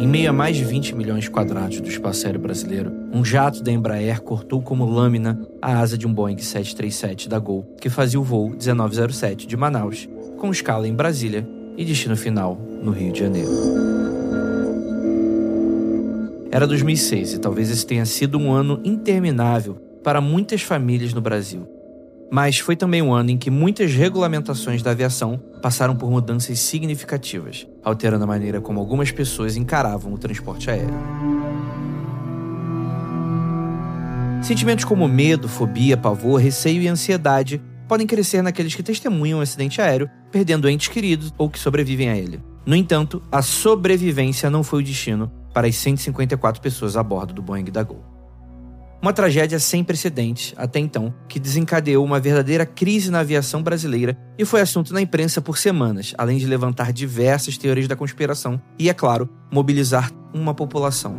Em meio a mais de 20 milhões quadrados do espaço aéreo brasileiro, um jato da Embraer cortou como lâmina a asa de um Boeing 737 da Gol, que fazia o voo 1907 de Manaus, com escala em Brasília e destino final no Rio de Janeiro. Era 2006 e talvez esse tenha sido um ano interminável para muitas famílias no Brasil. Mas foi também um ano em que muitas regulamentações da aviação passaram por mudanças significativas, alterando a maneira como algumas pessoas encaravam o transporte aéreo. Sentimentos como medo, fobia, pavor, receio e ansiedade podem crescer naqueles que testemunham um acidente aéreo, perdendo entes queridos ou que sobrevivem a ele. No entanto, a sobrevivência não foi o destino para as 154 pessoas a bordo do Boeing da Gol. Uma tragédia sem precedentes, até então, que desencadeou uma verdadeira crise na aviação brasileira e foi assunto na imprensa por semanas, além de levantar diversas teorias da conspiração e, é claro, mobilizar uma população.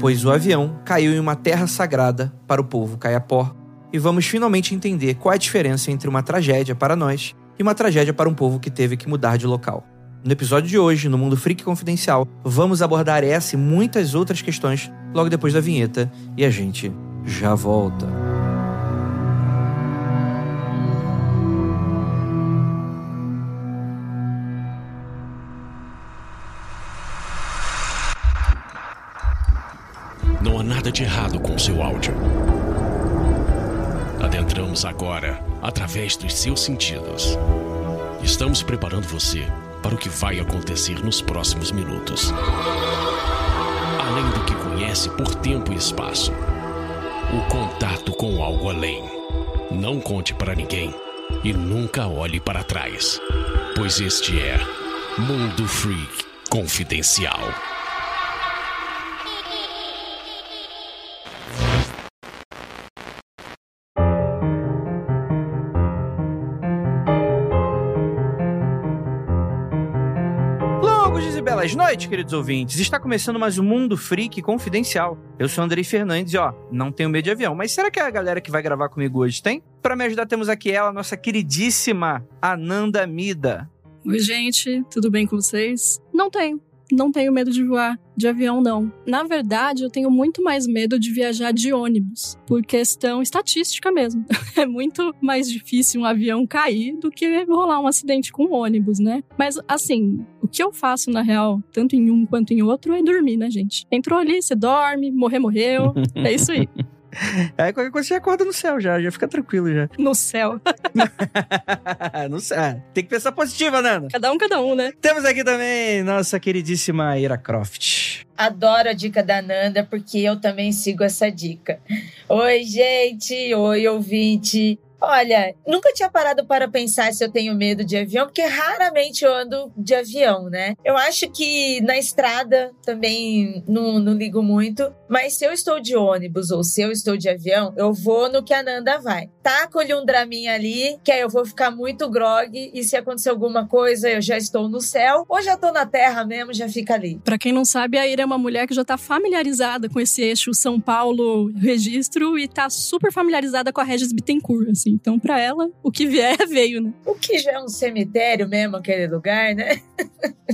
Pois o avião caiu em uma terra sagrada para o povo caiapó, e vamos finalmente entender qual é a diferença entre uma tragédia para nós e uma tragédia para um povo que teve que mudar de local. No episódio de hoje, no Mundo Freak Confidencial, vamos abordar essa e muitas outras questões logo depois da vinheta e a gente já volta. Não há nada de errado com seu áudio. Adentramos agora através dos seus sentidos. Estamos preparando você para o que vai acontecer nos próximos minutos. Além do que conhece por tempo e espaço, o contato com algo além. Não conte para ninguém e nunca olhe para trás, pois este é Mundo Freak Confidencial. Noites, queridos ouvintes. Está começando mais um Mundo Freak Confidencial. Eu sou Andrei Fernandes e, ó, não tenho medo de avião. Mas será que a galera que vai gravar comigo hoje tem? Para me ajudar, temos aqui ela, nossa queridíssima Ananda Mida. Oi, gente, tudo bem com vocês? Não tenho não tenho medo de voar de avião, não. Na verdade, eu tenho muito mais medo de viajar de ônibus, por questão estatística mesmo. É muito mais difícil um avião cair do que rolar um acidente com um ônibus, né? Mas, assim, o que eu faço, na real, tanto em um quanto em outro, é dormir, né, gente? Entrou ali, você dorme, morrer, morreu. É isso aí. Aí qualquer coisa você acorda no céu já, já fica tranquilo já. No céu. no céu. É, tem que pensar positiva, Nana. Cada um, cada um, né? Temos aqui também nossa queridíssima Ira Croft. Adoro a dica da Nanda, porque eu também sigo essa dica. Oi, gente! Oi, ouvinte! Olha, nunca tinha parado para pensar se eu tenho medo de avião, porque raramente eu ando de avião, né? Eu acho que na estrada também não, não ligo muito, mas se eu estou de ônibus ou se eu estou de avião, eu vou no que a Nanda vai. Taco-lhe um draminha ali, que aí eu vou ficar muito grog e se acontecer alguma coisa, eu já estou no céu ou já estou na terra mesmo, já fica ali. Para quem não sabe, a Ira é uma mulher que já tá familiarizada com esse eixo São Paulo registro e tá super familiarizada com a Regis Bittencourt, assim. Então, para ela, o que vier veio, né? O que já é um cemitério mesmo, aquele lugar, né?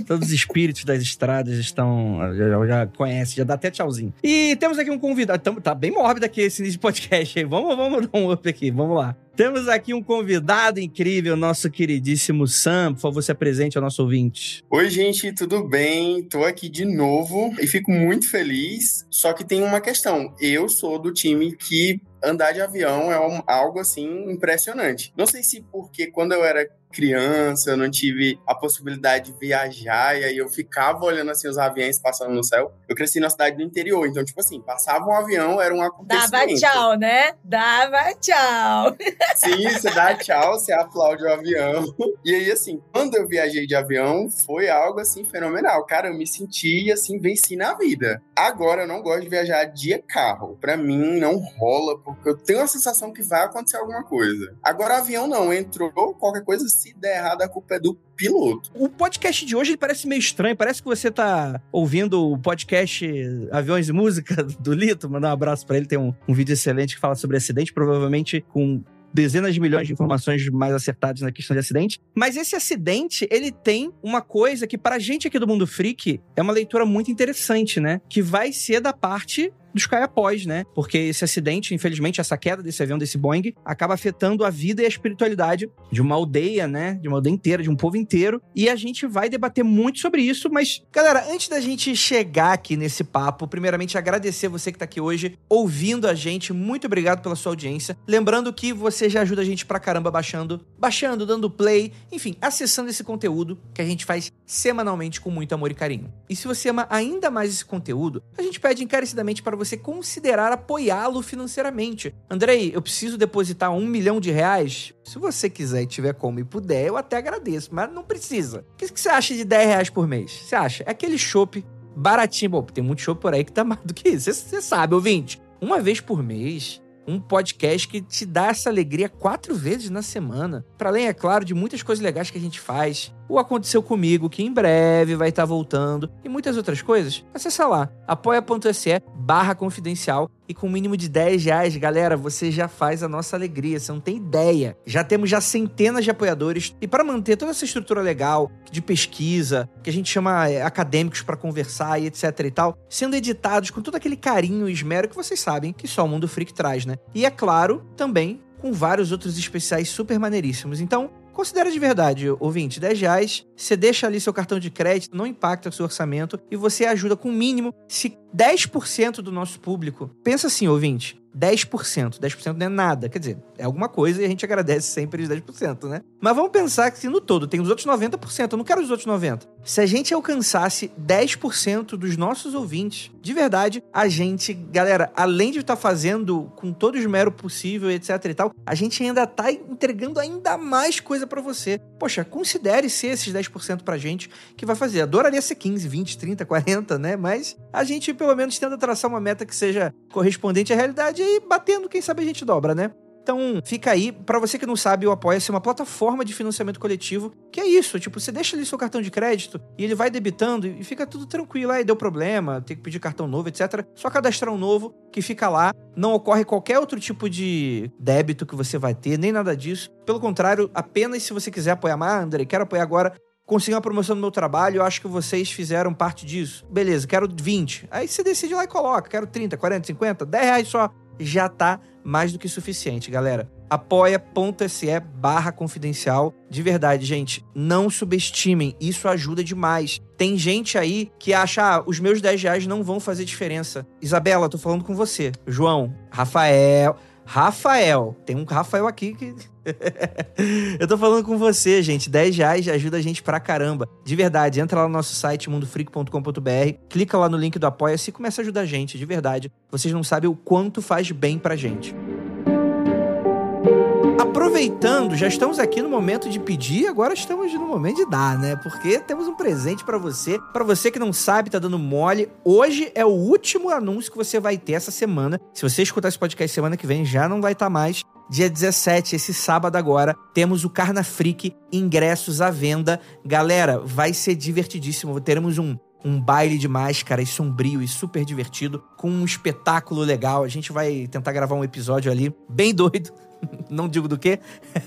Todos os espíritos das estradas estão. Já, já conhece, já dá até tchauzinho. E temos aqui um convidado. Tá bem mórbido aqui esse podcast aí. Vamos, vamos dar um up aqui, vamos lá. Temos aqui um convidado incrível, nosso queridíssimo Sam. Por favor, se apresente ao nosso ouvinte. Oi, gente, tudo bem? Tô aqui de novo e fico muito feliz. Só que tem uma questão. Eu sou do time que andar de avião é um, algo assim impressionante. Não sei se porque quando eu era criança, eu não tive a possibilidade de viajar, e aí eu ficava olhando assim os aviões passando no céu. Eu cresci na cidade do interior, então, tipo assim, passava um avião, era um acontecimento. Dava tchau, né? Dava tchau. Sim, você dá tchau, você aplaude o avião. E aí, assim, quando eu viajei de avião, foi algo assim fenomenal. Cara, eu me senti assim, venci na vida. Agora eu não gosto de viajar de carro. Para mim não rola, porque eu tenho a sensação que vai acontecer alguma coisa. Agora avião não, entrou qualquer coisa se der errado, a culpa é do piloto. O podcast de hoje parece meio estranho. Parece que você tá ouvindo o podcast Aviões e Música do Lito. Mandar um abraço para ele. Tem um, um vídeo excelente que fala sobre acidente, provavelmente com dezenas de milhões de informações mais acertadas na questão de acidente. Mas esse acidente, ele tem uma coisa que, pra gente aqui do Mundo Freak, é uma leitura muito interessante, né? Que vai ser da parte dos caiapós, né? Porque esse acidente, infelizmente, essa queda desse avião, desse Boeing, acaba afetando a vida e a espiritualidade de uma aldeia, né? De uma aldeia inteira, de um povo inteiro. E a gente vai debater muito sobre isso, mas, galera, antes da gente chegar aqui nesse papo, primeiramente agradecer você que tá aqui hoje ouvindo a gente. Muito obrigado pela sua audiência. Lembrando que você já ajuda a gente pra caramba baixando, baixando, dando play, enfim, acessando esse conteúdo que a gente faz semanalmente com muito amor e carinho. E se você ama ainda mais esse conteúdo, a gente pede encarecidamente para você considerar apoiá-lo financeiramente. Andrei, eu preciso depositar um milhão de reais? Se você quiser e tiver como e puder, eu até agradeço, mas não precisa. O que você acha de 10 reais por mês? Você acha? É aquele chopp baratinho. Bom, tem muito chopp por aí que tá mais do que isso. Você sabe, ouvinte. Uma vez por mês, um podcast que te dá essa alegria quatro vezes na semana. Para além, é claro, de muitas coisas legais que a gente faz. O Aconteceu Comigo, que em breve vai estar voltando, e muitas outras coisas. Acesse lá, apoia.se barra confidencial e com o mínimo de 10 reais, galera, você já faz a nossa alegria, você não tem ideia. Já temos já centenas de apoiadores e para manter toda essa estrutura legal de pesquisa, que a gente chama é, acadêmicos para conversar e etc e tal, sendo editados com todo aquele carinho e esmero que vocês sabem que só o Mundo Freak traz, né? E é claro, também com vários outros especiais super maneiríssimos. Então, Considera de verdade, ouvinte, 10 reais, você deixa ali seu cartão de crédito, não impacta o seu orçamento e você ajuda com o mínimo se 10% do nosso público. Pensa assim, ouvinte, 10%. 10% não é nada. Quer dizer, é alguma coisa e a gente agradece sempre os 10%, né? Mas vamos pensar que se no todo tem os outros 90%, eu não quero os outros 90%. Se a gente alcançasse 10% dos nossos ouvintes, de verdade, a gente, galera, além de estar tá fazendo com todo o esmero possível, etc e tal, a gente ainda tá entregando ainda mais coisa para você. Poxa, considere ser esses 10% pra gente que vai fazer. Adoraria ser 15, 20, 30, 40, né? Mas a gente pelo menos tenta traçar uma meta que seja correspondente à realidade e batendo, quem sabe a gente dobra, né? Então, fica aí. Para você que não sabe, o Apoia-se é uma plataforma de financiamento coletivo, que é isso, tipo, você deixa ali seu cartão de crédito e ele vai debitando e fica tudo tranquilo. Aí deu problema, tem que pedir cartão novo, etc. Só cadastrar um novo que fica lá. Não ocorre qualquer outro tipo de débito que você vai ter, nem nada disso. Pelo contrário, apenas se você quiser apoiar mais, ah, André, quero apoiar agora, consegui uma promoção no meu trabalho, eu acho que vocês fizeram parte disso. Beleza, quero 20. Aí você decide lá e coloca, quero 30, 40, 50, 10 reais só. Já tá mais do que suficiente, galera. apoia.se barra confidencial. De verdade, gente, não subestimem, isso ajuda demais. Tem gente aí que acha, ah, os meus 10 reais não vão fazer diferença. Isabela, tô falando com você. João, Rafael... Rafael, tem um Rafael aqui que. eu tô falando com você, gente. 10 reais ajuda a gente pra caramba. De verdade, entra lá no nosso site mundofreak.com.br, clica lá no link do Apoia-se e começa a ajudar a gente, de verdade. Vocês não sabem o quanto faz bem pra gente. Aproveitando, já estamos aqui no momento de pedir, agora estamos no momento de dar, né? Porque temos um presente para você. Para você que não sabe, tá dando mole. Hoje é o último anúncio que você vai ter essa semana. Se você escutar esse podcast semana que vem, já não vai estar tá mais. Dia 17, esse sábado agora, temos o Carna Freak, ingressos à venda. Galera, vai ser divertidíssimo. Teremos um um baile de máscaras sombrio e super divertido, com um espetáculo legal. A gente vai tentar gravar um episódio ali, bem doido, não digo do quê.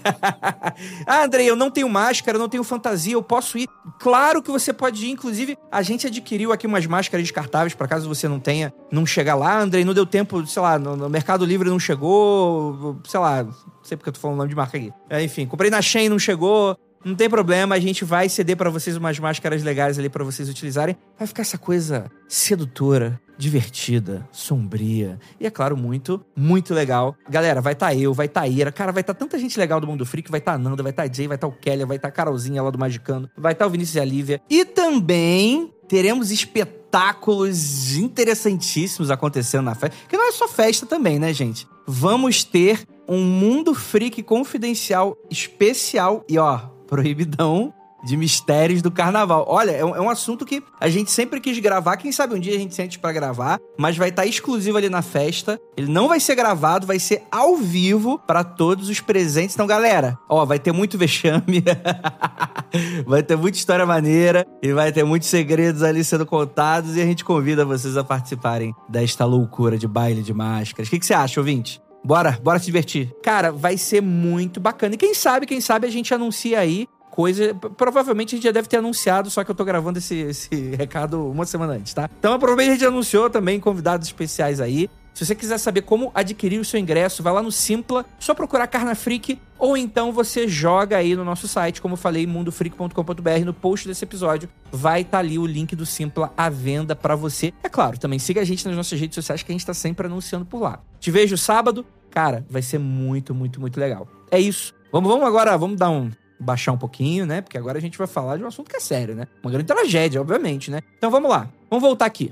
ah, Andrei, eu não tenho máscara, eu não tenho fantasia, eu posso ir. Claro que você pode ir. Inclusive, a gente adquiriu aqui umas máscaras descartáveis, para caso você não tenha, não chegar lá. Andrei, não deu tempo, sei lá, no, no Mercado Livre não chegou, sei lá, não sei porque eu tô falando o nome de marca aqui. É, enfim, comprei na Shein, não chegou. Não tem problema, a gente vai ceder para vocês umas máscaras legais ali para vocês utilizarem. Vai ficar essa coisa sedutora, divertida, sombria e é claro muito, muito legal. Galera, vai estar tá eu, vai estar tá Ira, cara, vai estar tá tanta gente legal do Mundo Freak, vai tá Nanda, vai tá Jay, vai tá o Kelly, vai tá a Carolzinha lá do Magicano, vai tá o Vinícius e a Lívia e também teremos espetáculos interessantíssimos acontecendo na festa, que não é só festa também, né, gente? Vamos ter um Mundo Freak confidencial especial e ó, proibidão de mistérios do carnaval. Olha, é um, é um, assunto que a gente sempre quis gravar. Quem sabe um dia a gente sente para gravar, mas vai estar tá exclusivo ali na festa. Ele não vai ser gravado, vai ser ao vivo para todos os presentes. Então, galera, ó, vai ter muito vexame, vai ter muita história maneira e vai ter muitos segredos ali sendo contados. E a gente convida vocês a participarem desta loucura de baile de máscaras. O que, que você acha, ouvinte? Bora, bora se divertir. Cara, vai ser muito bacana. E quem sabe, quem sabe a gente anuncia aí coisa. Provavelmente a gente já deve ter anunciado, só que eu tô gravando esse, esse recado uma semana antes, tá? Então, provavelmente a gente anunciou também convidados especiais aí. Se você quiser saber como adquirir o seu ingresso, vai lá no Simpla, só procurar Carna Freak, ou então você joga aí no nosso site, como eu falei, mundofreak.com.br, no post desse episódio, vai estar tá ali o link do Simpla à venda para você. É claro, também siga a gente nas nossas redes sociais que a gente tá sempre anunciando por lá. Te vejo sábado, cara, vai ser muito, muito, muito legal. É isso. Vamos, vamos agora, vamos dar um baixar um pouquinho, né? Porque agora a gente vai falar de um assunto que é sério, né? Uma grande tragédia, obviamente, né? Então vamos lá. Vamos voltar aqui.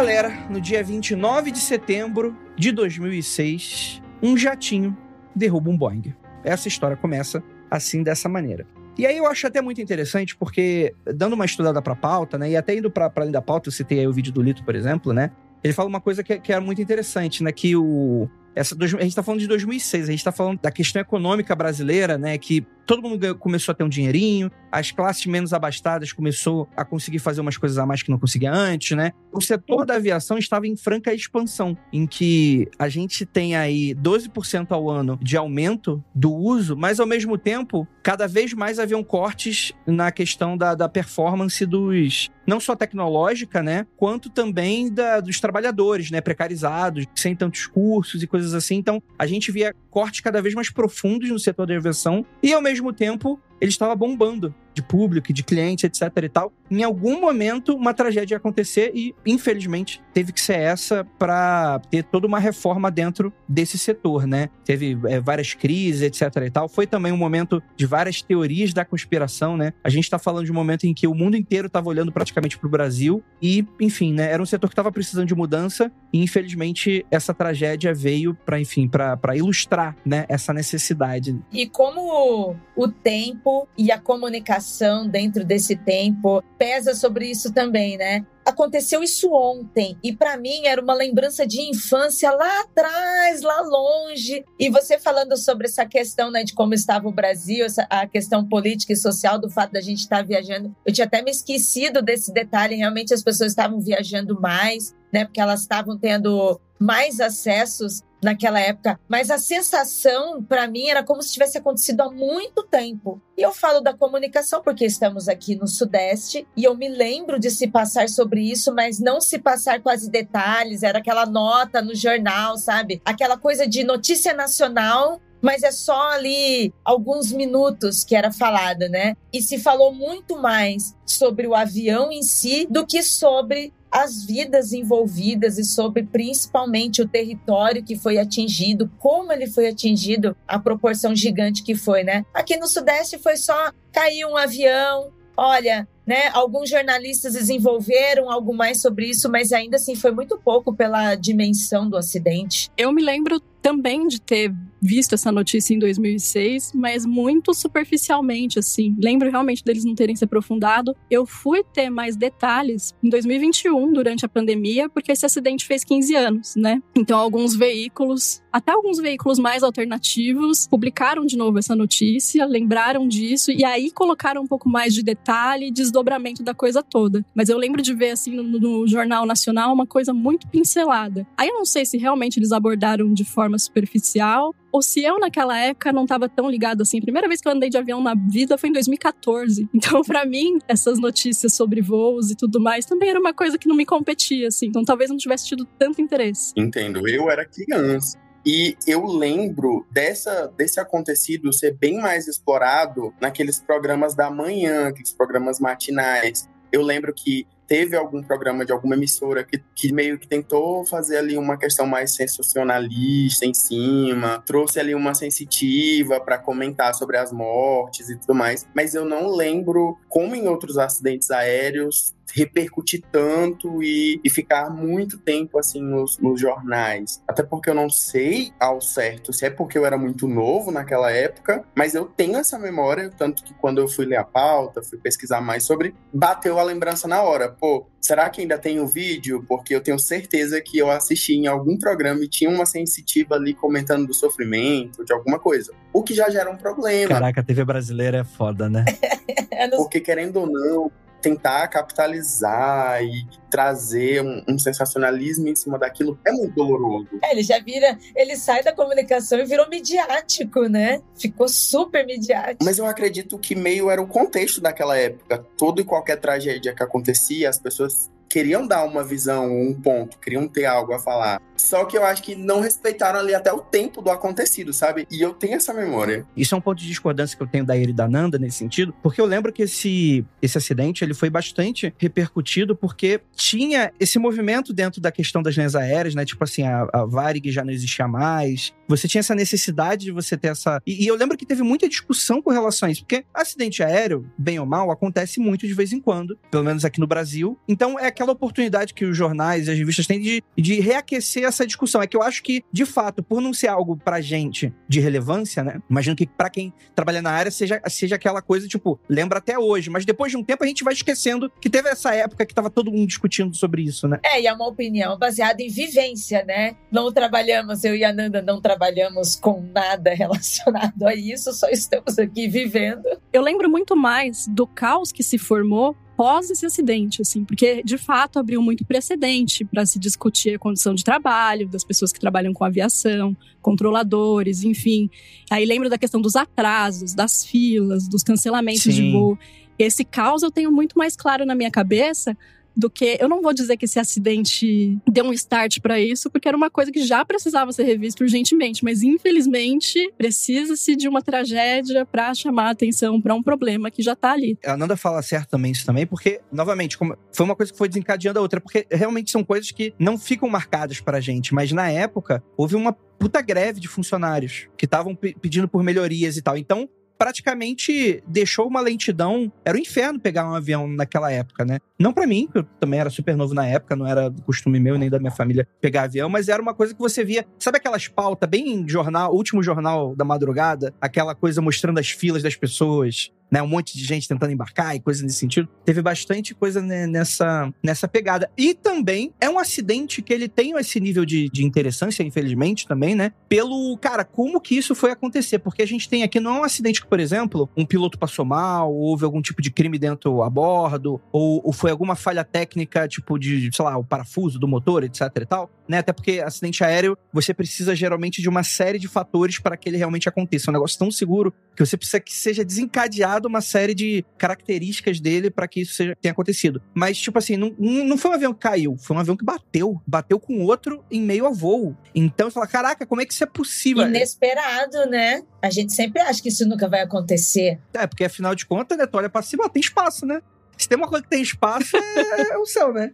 Galera, no dia 29 de setembro de 2006, um jatinho derruba um Boeing. Essa história começa assim, dessa maneira. E aí eu acho até muito interessante, porque dando uma estudada pra pauta, né, e até indo para além da pauta, eu citei aí o vídeo do Lito, por exemplo, né, ele fala uma coisa que, que é muito interessante, né, que o, essa, a gente está falando de 2006, a gente está falando da questão econômica brasileira, né? Que todo mundo começou a ter um dinheirinho, as classes menos abastadas começou a conseguir fazer umas coisas a mais que não conseguia antes, né? O setor da aviação estava em franca expansão, em que a gente tem aí 12% ao ano de aumento do uso, mas ao mesmo tempo, cada vez mais haviam cortes na questão da, da performance dos não só tecnológica, né, quanto também da, dos trabalhadores, né, precarizados, sem tantos cursos e coisas assim. Então, a gente via cortes cada vez mais profundos no setor da aviação e, ao mesmo tempo, ele estava bombando de público, de cliente, etc e tal. Em algum momento, uma tragédia ia acontecer e, infelizmente, teve que ser essa para ter toda uma reforma dentro desse setor, né? Teve é, várias crises, etc e tal. Foi também um momento de várias teorias da conspiração, né? A gente está falando de um momento em que o mundo inteiro estava olhando praticamente para o Brasil e, enfim, né? Era um setor que estava precisando de mudança e, infelizmente, essa tragédia veio para, enfim, para ilustrar, né? Essa necessidade. E como o tempo e a comunicação dentro desse tempo pesa sobre isso também, né? Aconteceu isso ontem e para mim era uma lembrança de infância lá atrás, lá longe. E você falando sobre essa questão, né, de como estava o Brasil, essa, a questão política e social do fato da gente estar tá viajando. Eu tinha até me esquecido desse detalhe. Realmente as pessoas estavam viajando mais, né, porque elas estavam tendo mais acessos naquela época, mas a sensação para mim era como se tivesse acontecido há muito tempo. E eu falo da comunicação porque estamos aqui no Sudeste e eu me lembro de se passar sobre isso, mas não se passar quase detalhes, era aquela nota no jornal, sabe? Aquela coisa de notícia nacional mas é só ali alguns minutos que era falada, né? E se falou muito mais sobre o avião em si do que sobre as vidas envolvidas e sobre principalmente o território que foi atingido, como ele foi atingido, a proporção gigante que foi, né? Aqui no Sudeste foi só cair um avião, olha, né? Alguns jornalistas desenvolveram algo mais sobre isso, mas ainda assim foi muito pouco pela dimensão do acidente. Eu me lembro também de ter visto essa notícia em 2006, mas muito superficialmente, assim. Lembro realmente deles não terem se aprofundado. Eu fui ter mais detalhes em 2021, durante a pandemia, porque esse acidente fez 15 anos, né? Então, alguns veículos, até alguns veículos mais alternativos, publicaram de novo essa notícia, lembraram disso, e aí colocaram um pouco mais de detalhe e desdobramento da coisa toda. Mas eu lembro de ver, assim, no, no Jornal Nacional, uma coisa muito pincelada. Aí eu não sei se realmente eles abordaram de forma superficial ou se eu naquela época não estava tão ligado assim. A primeira vez que eu andei de avião na vida foi em 2014. Então, para mim, essas notícias sobre voos e tudo mais também era uma coisa que não me competia, assim. Então, talvez não tivesse tido tanto interesse. Entendo. Eu era criança. E eu lembro dessa, desse acontecido ser bem mais explorado naqueles programas da manhã, aqueles programas matinais. Eu lembro que teve algum programa de alguma emissora que, que meio que tentou fazer ali uma questão mais sensacionalista em cima, trouxe ali uma sensitiva para comentar sobre as mortes e tudo mais, mas eu não lembro como em outros acidentes aéreos repercutir tanto e, e ficar muito tempo assim nos, nos, jornais. Até porque eu não sei ao certo se é porque eu era muito novo naquela época, mas eu tenho essa memória, tanto que quando eu fui ler a pauta, fui pesquisar mais sobre, bateu a lembrança na hora. Pô, será que ainda tem o vídeo? Porque eu tenho certeza que eu assisti em algum programa e tinha uma sensitiva ali comentando do sofrimento, de alguma coisa. O que já gera um problema. Caraca, a TV brasileira é foda, né? porque querendo ou não, tentar capitalizar e trazer um, um, sensacionalismo em cima daquilo é muito doloroso. É, ele já vira, ele sai da comunicação e virou midiático, né? Ficou super midiático. Mas eu acredito que meio era o contexto daquela época. Todo e qualquer tragédia que acontecia, as pessoas queriam dar uma visão, um ponto, queriam ter algo a falar. Só que eu acho que não respeitaram ali até o tempo do acontecido, sabe? E eu tenho essa memória. Isso é um ponto de discordância que eu tenho da Eri e da Nanda nesse sentido, porque eu lembro que esse, esse acidente ele foi bastante repercutido porque tinha esse movimento dentro da questão das linhas aéreas, né? Tipo assim, a, a Varig já não existia mais. Você tinha essa necessidade de você ter essa. E, e eu lembro que teve muita discussão com relação a isso, porque acidente aéreo, bem ou mal, acontece muito de vez em quando, pelo menos aqui no Brasil. Então é aquela oportunidade que os jornais e as revistas têm de, de reaquecer essa discussão. É que eu acho que, de fato, por não ser algo pra gente de relevância, né? Imagino que para quem trabalha na área seja, seja aquela coisa, tipo, lembra até hoje, mas depois de um tempo a gente vai esquecendo que teve essa época que tava todo mundo discutindo sobre isso, né? É, e é uma opinião baseada em vivência, né? Não trabalhamos, eu e a Nanda não trabalhamos com nada relacionado a isso, só estamos aqui vivendo. Eu lembro muito mais do caos que se formou após esse acidente, assim, porque de fato abriu muito precedente para se discutir a condição de trabalho das pessoas que trabalham com aviação, controladores, enfim. Aí lembro da questão dos atrasos, das filas, dos cancelamentos Sim. de voo. Esse caos eu tenho muito mais claro na minha cabeça do que. Eu não vou dizer que esse acidente deu um start para isso, porque era uma coisa que já precisava ser revista urgentemente, mas infelizmente precisa-se de uma tragédia para chamar a atenção para um problema que já tá ali. A Nanda fala também isso também, porque, novamente, foi uma coisa que foi desencadeando a outra, porque realmente são coisas que não ficam marcadas pra gente, mas na época houve uma puta greve de funcionários que estavam pedindo por melhorias e tal. Então, praticamente deixou uma lentidão. Era um inferno pegar um avião naquela época, né? Não para mim, eu também era super novo na época, não era costume meu nem da minha família pegar avião, mas era uma coisa que você via. Sabe aquelas pautas bem jornal, último jornal da madrugada? Aquela coisa mostrando as filas das pessoas, né? Um monte de gente tentando embarcar e coisas nesse sentido. Teve bastante coisa nessa, nessa pegada. E também é um acidente que ele tem esse nível de, de interessância, infelizmente, também, né? Pelo, cara, como que isso foi acontecer? Porque a gente tem aqui, não é um acidente que, por exemplo, um piloto passou mal, houve algum tipo de crime dentro a bordo, ou, ou foi alguma falha técnica, tipo de, sei lá, o parafuso do motor, etc e tal, né? Até porque acidente aéreo, você precisa geralmente de uma série de fatores para que ele realmente aconteça. É um negócio tão seguro que você precisa que seja desencadeado dado uma série de características dele para que isso seja, tenha acontecido. Mas, tipo assim, não, não foi um avião que caiu, foi um avião que bateu. Bateu com outro em meio ao voo. Então você fala: caraca, como é que isso é possível? Inesperado, né? A gente sempre acha que isso nunca vai acontecer. É, porque afinal de contas, né, tu olha pra cima, tem espaço, né? Se tem uma coisa que tem espaço, é, é o céu, né?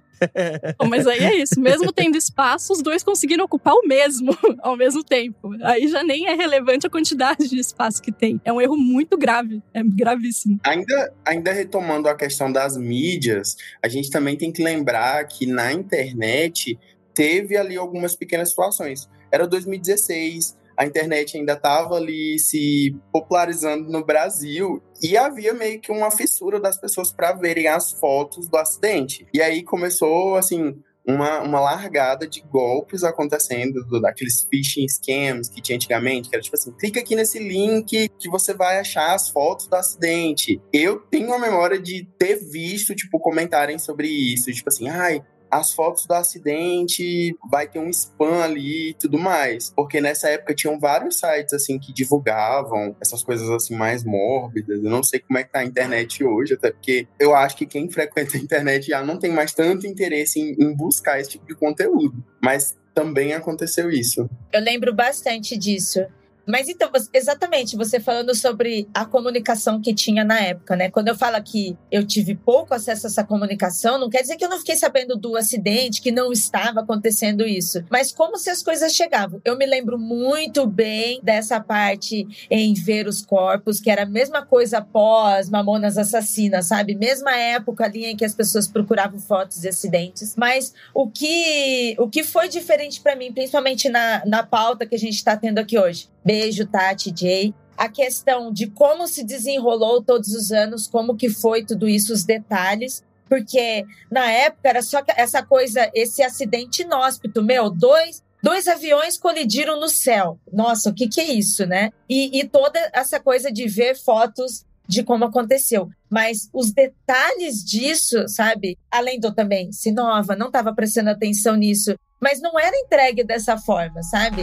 Mas aí é isso. Mesmo tendo espaço, os dois conseguiram ocupar o mesmo ao mesmo tempo. Aí já nem é relevante a quantidade de espaço que tem. É um erro muito grave. É gravíssimo. Ainda, ainda retomando a questão das mídias, a gente também tem que lembrar que na internet teve ali algumas pequenas situações. Era 2016, a internet ainda estava ali se popularizando no Brasil e havia meio que uma fissura das pessoas para verem as fotos do acidente. E aí começou assim uma, uma largada de golpes acontecendo, do, daqueles phishing scams que tinha antigamente, que era tipo assim, clica aqui nesse link que você vai achar as fotos do acidente. Eu tenho a memória de ter visto, tipo, comentarem sobre isso, tipo assim, ai, as fotos do acidente, vai ter um spam ali e tudo mais. Porque nessa época tinham vários sites assim que divulgavam essas coisas assim mais mórbidas. Eu não sei como é que tá a internet hoje, até porque eu acho que quem frequenta a internet já não tem mais tanto interesse em, em buscar esse tipo de conteúdo. Mas também aconteceu isso. Eu lembro bastante disso. Mas então, exatamente, você falando sobre a comunicação que tinha na época, né? Quando eu falo que eu tive pouco acesso a essa comunicação, não quer dizer que eu não fiquei sabendo do acidente, que não estava acontecendo isso. Mas como se as coisas chegavam. Eu me lembro muito bem dessa parte em ver os corpos, que era a mesma coisa após Mamonas Assassinas, sabe? Mesma época ali em que as pessoas procuravam fotos de acidentes. Mas o que, o que foi diferente para mim, principalmente na, na pauta que a gente está tendo aqui hoje? Beijo, Tati, Jay a questão de como se desenrolou todos os anos, como que foi tudo isso, os detalhes, porque na época era só essa coisa, esse acidente inóspito, meu, dois Dois aviões colidiram no céu. Nossa, o que, que é isso, né? E, e toda essa coisa de ver fotos de como aconteceu. Mas os detalhes disso, sabe? Além do também, se nova, não estava prestando atenção nisso, mas não era entregue dessa forma, sabe?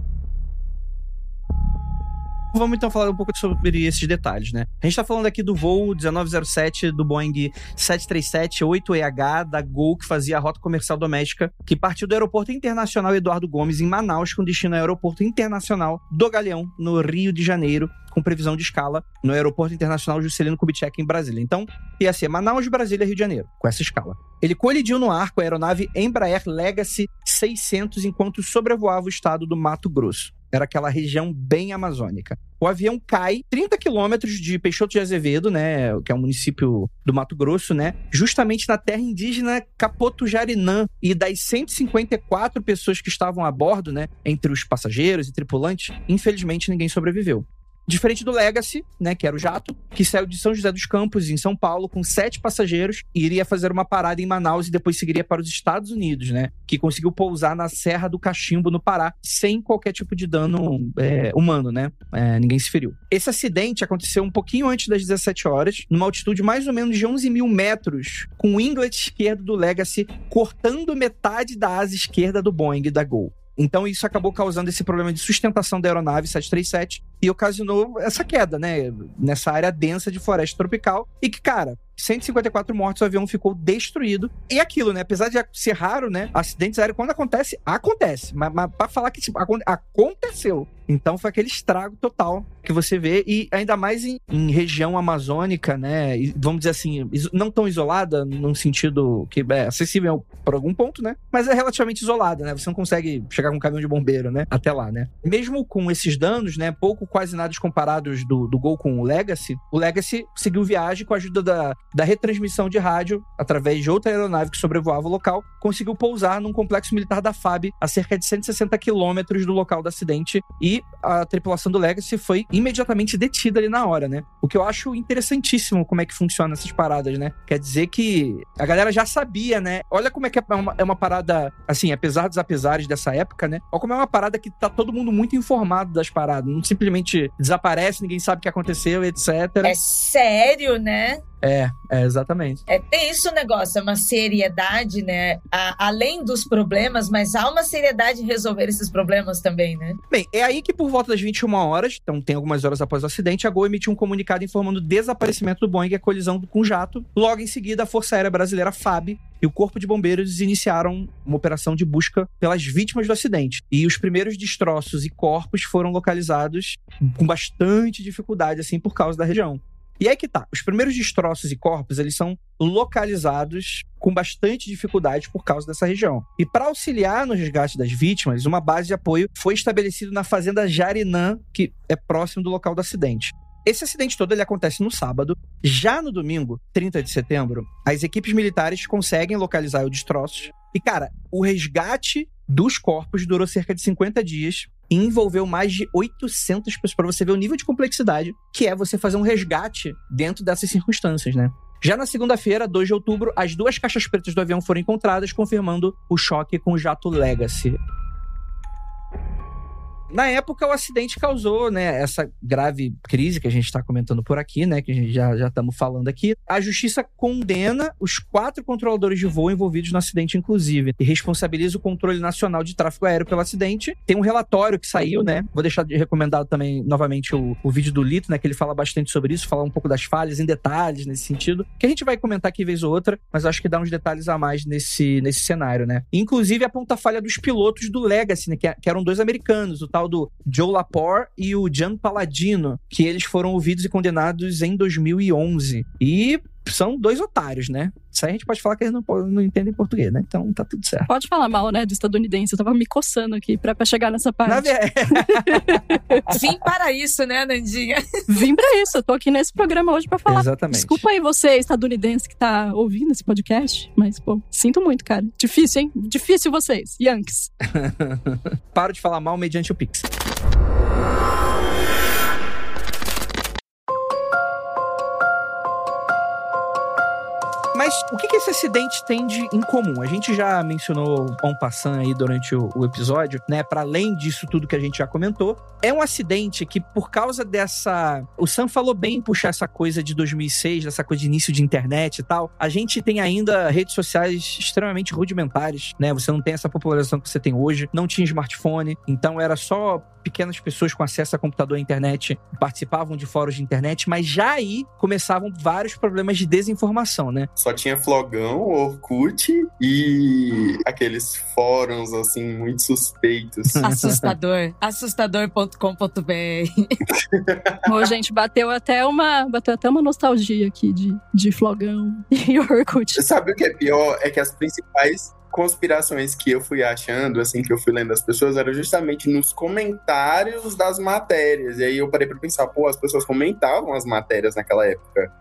Vamos então falar um pouco sobre esses detalhes, né? A gente tá falando aqui do voo 1907 do Boeing 737-8EH da Gol, que fazia a rota comercial doméstica, que partiu do Aeroporto Internacional Eduardo Gomes, em Manaus, com destino ao Aeroporto Internacional do Galeão, no Rio de Janeiro, com previsão de escala no Aeroporto Internacional Juscelino Kubitschek, em Brasília. Então, ia ser Manaus, Brasília, Rio de Janeiro, com essa escala. Ele colidiu no ar com a aeronave Embraer Legacy 600 enquanto sobrevoava o estado do Mato Grosso. Era aquela região bem amazônica. O avião cai 30 quilômetros de Peixoto de Azevedo, né, que é um município do Mato Grosso, né, justamente na terra indígena Capotujarinã. E das 154 pessoas que estavam a bordo, né, entre os passageiros e tripulantes, infelizmente ninguém sobreviveu. Diferente do Legacy, né, que era o jato, que saiu de São José dos Campos, em São Paulo, com sete passageiros e iria fazer uma parada em Manaus e depois seguiria para os Estados Unidos, né, que conseguiu pousar na Serra do Cachimbo, no Pará, sem qualquer tipo de dano é, humano, né, é, ninguém se feriu. Esse acidente aconteceu um pouquinho antes das 17 horas, numa altitude mais ou menos de 11 mil metros, com o inlet esquerdo do Legacy cortando metade da asa esquerda do Boeing da Gol. Então isso acabou causando esse problema de sustentação da aeronave 737 e ocasionou essa queda, né, nessa área densa de floresta tropical e que, cara, 154 mortos, o avião ficou destruído. E aquilo, né? Apesar de ser raro, né? Acidentes aéreos, quando acontece, acontece. Mas, mas pra falar que tipo, aconteceu. Então foi aquele estrago total que você vê, e ainda mais em, em região amazônica, né? E, vamos dizer assim, não tão isolada, num sentido que é acessível por algum ponto, né? Mas é relativamente isolada, né? Você não consegue chegar com um caminhão de bombeiro, né? Até lá, né? Mesmo com esses danos, né? Pouco, quase nada comparados do, do Gol com o Legacy, o Legacy seguiu viagem com a ajuda da, da retransmissão de rádio através de outra aeronave que sobrevoava o local, conseguiu pousar num complexo militar da FAB a cerca de 160 quilômetros do local do acidente e a tripulação do Legacy foi imediatamente detida ali na hora, né? O que eu acho interessantíssimo como é que funciona essas paradas, né? Quer dizer que a galera já sabia, né? Olha como é que é uma, é uma parada, assim, apesar dos apesares dessa época, né? Olha como é uma parada que tá todo mundo muito informado das paradas. Não simplesmente desaparece, ninguém sabe o que aconteceu, etc. É sério, né? É, é, exatamente. É, tem isso o negócio, é uma seriedade, né? A, além dos problemas, mas há uma seriedade em resolver esses problemas também, né? Bem, é aí que por volta das 21 horas, então tem algumas horas após o acidente, a Gol emitiu um comunicado informando o desaparecimento do Boeing e a colisão com o jato. Logo em seguida, a Força Aérea Brasileira FAB e o Corpo de Bombeiros iniciaram uma operação de busca pelas vítimas do acidente. E os primeiros destroços e corpos foram localizados com bastante dificuldade, assim, por causa da região. E aí que tá. Os primeiros destroços e corpos, eles são localizados com bastante dificuldade por causa dessa região. E para auxiliar no resgate das vítimas, uma base de apoio foi estabelecida na fazenda Jarinã, que é próximo do local do acidente. Esse acidente todo ele acontece no sábado. Já no domingo, 30 de setembro, as equipes militares conseguem localizar os destroços. E, cara, o resgate dos corpos durou cerca de 50 dias e envolveu mais de 800 pessoas, para você ver o nível de complexidade que é você fazer um resgate dentro dessas circunstâncias, né? Já na segunda-feira, 2 de outubro, as duas caixas pretas do avião foram encontradas, confirmando o choque com o jato Legacy. Na época, o acidente causou, né, essa grave crise que a gente está comentando por aqui, né, que a gente já estamos falando aqui. A justiça condena os quatro controladores de voo envolvidos no acidente, inclusive, e responsabiliza o controle nacional de tráfego aéreo pelo acidente. Tem um relatório que saiu, né? Vou deixar de recomendado também, novamente, o, o vídeo do Lito, né, que ele fala bastante sobre isso, fala um pouco das falhas em detalhes nesse sentido, que a gente vai comentar aqui vez ou outra, mas acho que dá uns detalhes a mais nesse, nesse cenário, né? Inclusive, aponta a falha dos pilotos do Legacy, né, que, que eram dois americanos, o tal do Joe Lapore e o Jan Palladino, que eles foram ouvidos e condenados em 2011. E são dois otários, né? Isso aí a gente pode falar que eles não, não entendem português, né? Então tá tudo certo. Pode falar mal, né, do estadunidense. Eu tava me coçando aqui pra, pra chegar nessa parte. Vim para isso, né, Nandinha? Vim pra isso. Eu tô aqui nesse programa hoje pra falar. Exatamente. Desculpa aí você, estadunidense, que tá ouvindo esse podcast, mas, pô, sinto muito, cara. Difícil, hein? Difícil vocês, Yankees. Paro de falar mal mediante o Pix. Mas o que, que esse acidente tem de em comum? A gente já mencionou um passant aí durante o, o episódio, né? Para além disso tudo que a gente já comentou, é um acidente que por causa dessa, o Sam falou bem em puxar essa coisa de 2006, dessa coisa de início de internet e tal. A gente tem ainda redes sociais extremamente rudimentares, né? Você não tem essa popularização que você tem hoje, não tinha smartphone, então era só pequenas pessoas com acesso a computador e internet participavam de fóruns de internet, mas já aí começavam vários problemas de desinformação, né? Só tinha Flogão, Orkut e aqueles fóruns, assim, muito suspeitos. Assustador. Assustador.com.br Ô, gente, bateu até uma, bateu até uma nostalgia aqui de, de Flogão e Orkut. Sabe o que é pior? É que as principais conspirações que eu fui achando, assim, que eu fui lendo das pessoas, eram justamente nos comentários das matérias. E aí eu parei pra pensar, pô, as pessoas comentavam as matérias naquela época.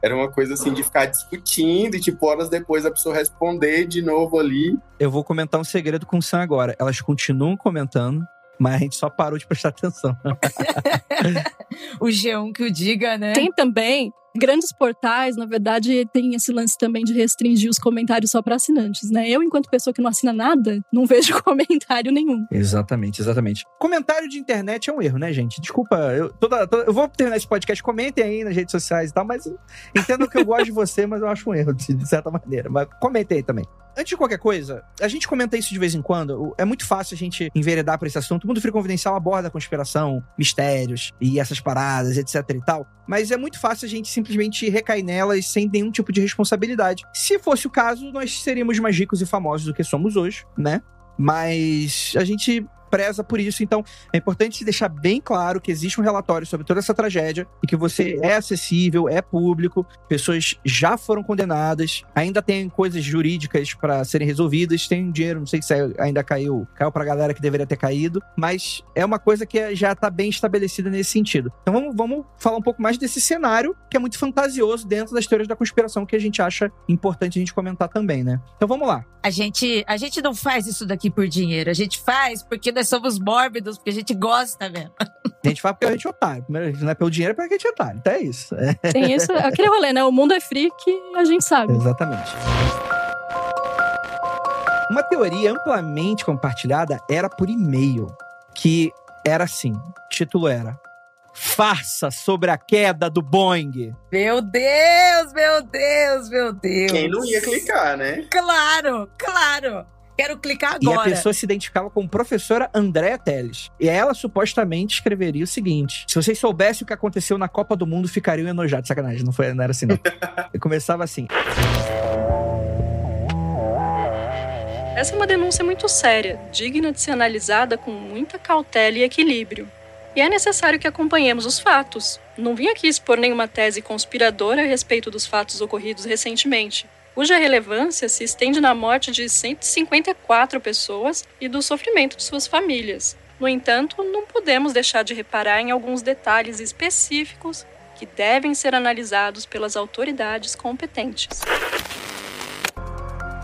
Era uma coisa assim de ficar discutindo e, tipo, horas depois a pessoa responder de novo ali. Eu vou comentar um segredo com o Sam agora. Elas continuam comentando, mas a gente só parou de prestar atenção. o G1 que o diga, né? Tem também grandes portais, na verdade, tem esse lance também de restringir os comentários só para assinantes, né? Eu, enquanto pessoa que não assina nada, não vejo comentário nenhum. Exatamente, exatamente. Comentário de internet é um erro, né, gente? Desculpa, eu, toda, toda, eu vou terminar esse podcast, comentem aí nas redes sociais e tal, mas entendo que eu gosto de você, mas eu acho um erro, de, certa maneira. Mas comentem aí também. Antes de qualquer coisa, a gente comenta isso de vez em quando. É muito fácil a gente enveredar por esse assunto. O mundo Free Confidencial aborda conspiração, mistérios e essas paradas, etc e tal. Mas é muito fácil a gente simplesmente recair nelas sem nenhum tipo de responsabilidade. Se fosse o caso, nós seríamos mais ricos e famosos do que somos hoje, né? Mas a gente preza por isso. Então, é importante deixar bem claro que existe um relatório sobre toda essa tragédia e que você é acessível, é público, pessoas já foram condenadas, ainda tem coisas jurídicas para serem resolvidas, tem dinheiro, não sei se ainda caiu, caiu pra galera que deveria ter caído, mas é uma coisa que já tá bem estabelecida nesse sentido. Então, vamos, vamos falar um pouco mais desse cenário que é muito fantasioso dentro das teorias da conspiração que a gente acha importante a gente comentar também, né? Então, vamos lá. A gente, a gente não faz isso daqui por dinheiro, a gente faz porque nós somos mórbidos, porque a gente gosta mesmo. A gente faz porque a gente é otário. Não é pelo dinheiro, é porque a gente é otário. Então é isso. Tem isso. É aquele rolê, né? O mundo é freak, a gente sabe. Exatamente. Uma teoria amplamente compartilhada era por e-mail, que era assim, o título era Farsa sobre a queda do Boeing. Meu Deus, meu Deus, meu Deus. Quem não ia clicar, né? Claro, claro. Quero clicar agora. E a pessoa se identificava como professora Andréa Teles. E ela supostamente escreveria o seguinte: se vocês soubessem o que aconteceu na Copa do Mundo, ficariam enojados. Sacanagem, não, foi, não era assim, não. e começava assim. Essa é uma denúncia muito séria, digna de ser analisada com muita cautela e equilíbrio. E é necessário que acompanhemos os fatos. Não vim aqui expor nenhuma tese conspiradora a respeito dos fatos ocorridos recentemente cuja relevância se estende na morte de 154 pessoas e do sofrimento de suas famílias. No entanto, não podemos deixar de reparar em alguns detalhes específicos que devem ser analisados pelas autoridades competentes.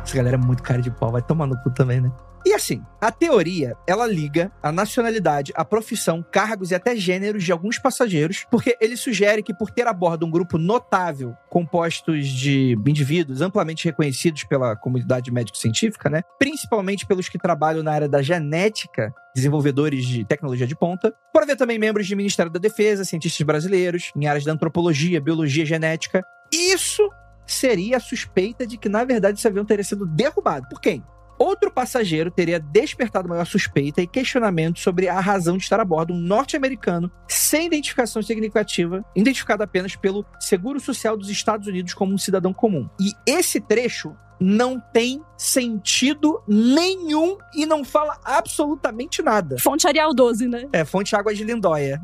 Essa galera é muito cara de pau, vai tomar no cu também, né? E assim, a teoria, ela liga a nacionalidade, a profissão, cargos e até gêneros de alguns passageiros, porque ele sugere que por ter a bordo um grupo notável, compostos de indivíduos amplamente reconhecidos pela comunidade médico-científica, né? Principalmente pelos que trabalham na área da genética, desenvolvedores de tecnologia de ponta. Por haver também membros do Ministério da Defesa, cientistas brasileiros, em áreas da antropologia, biologia, genética. Isso seria a suspeita de que, na verdade, esse avião teria sido derrubado. Por quem? Outro passageiro teria despertado maior suspeita e questionamento sobre a razão de estar a bordo um norte-americano sem identificação significativa, identificado apenas pelo Seguro Social dos Estados Unidos como um cidadão comum. E esse trecho não tem sentido nenhum e não fala absolutamente nada. Fonte Arial 12, né? É, fonte Água de Lindóia.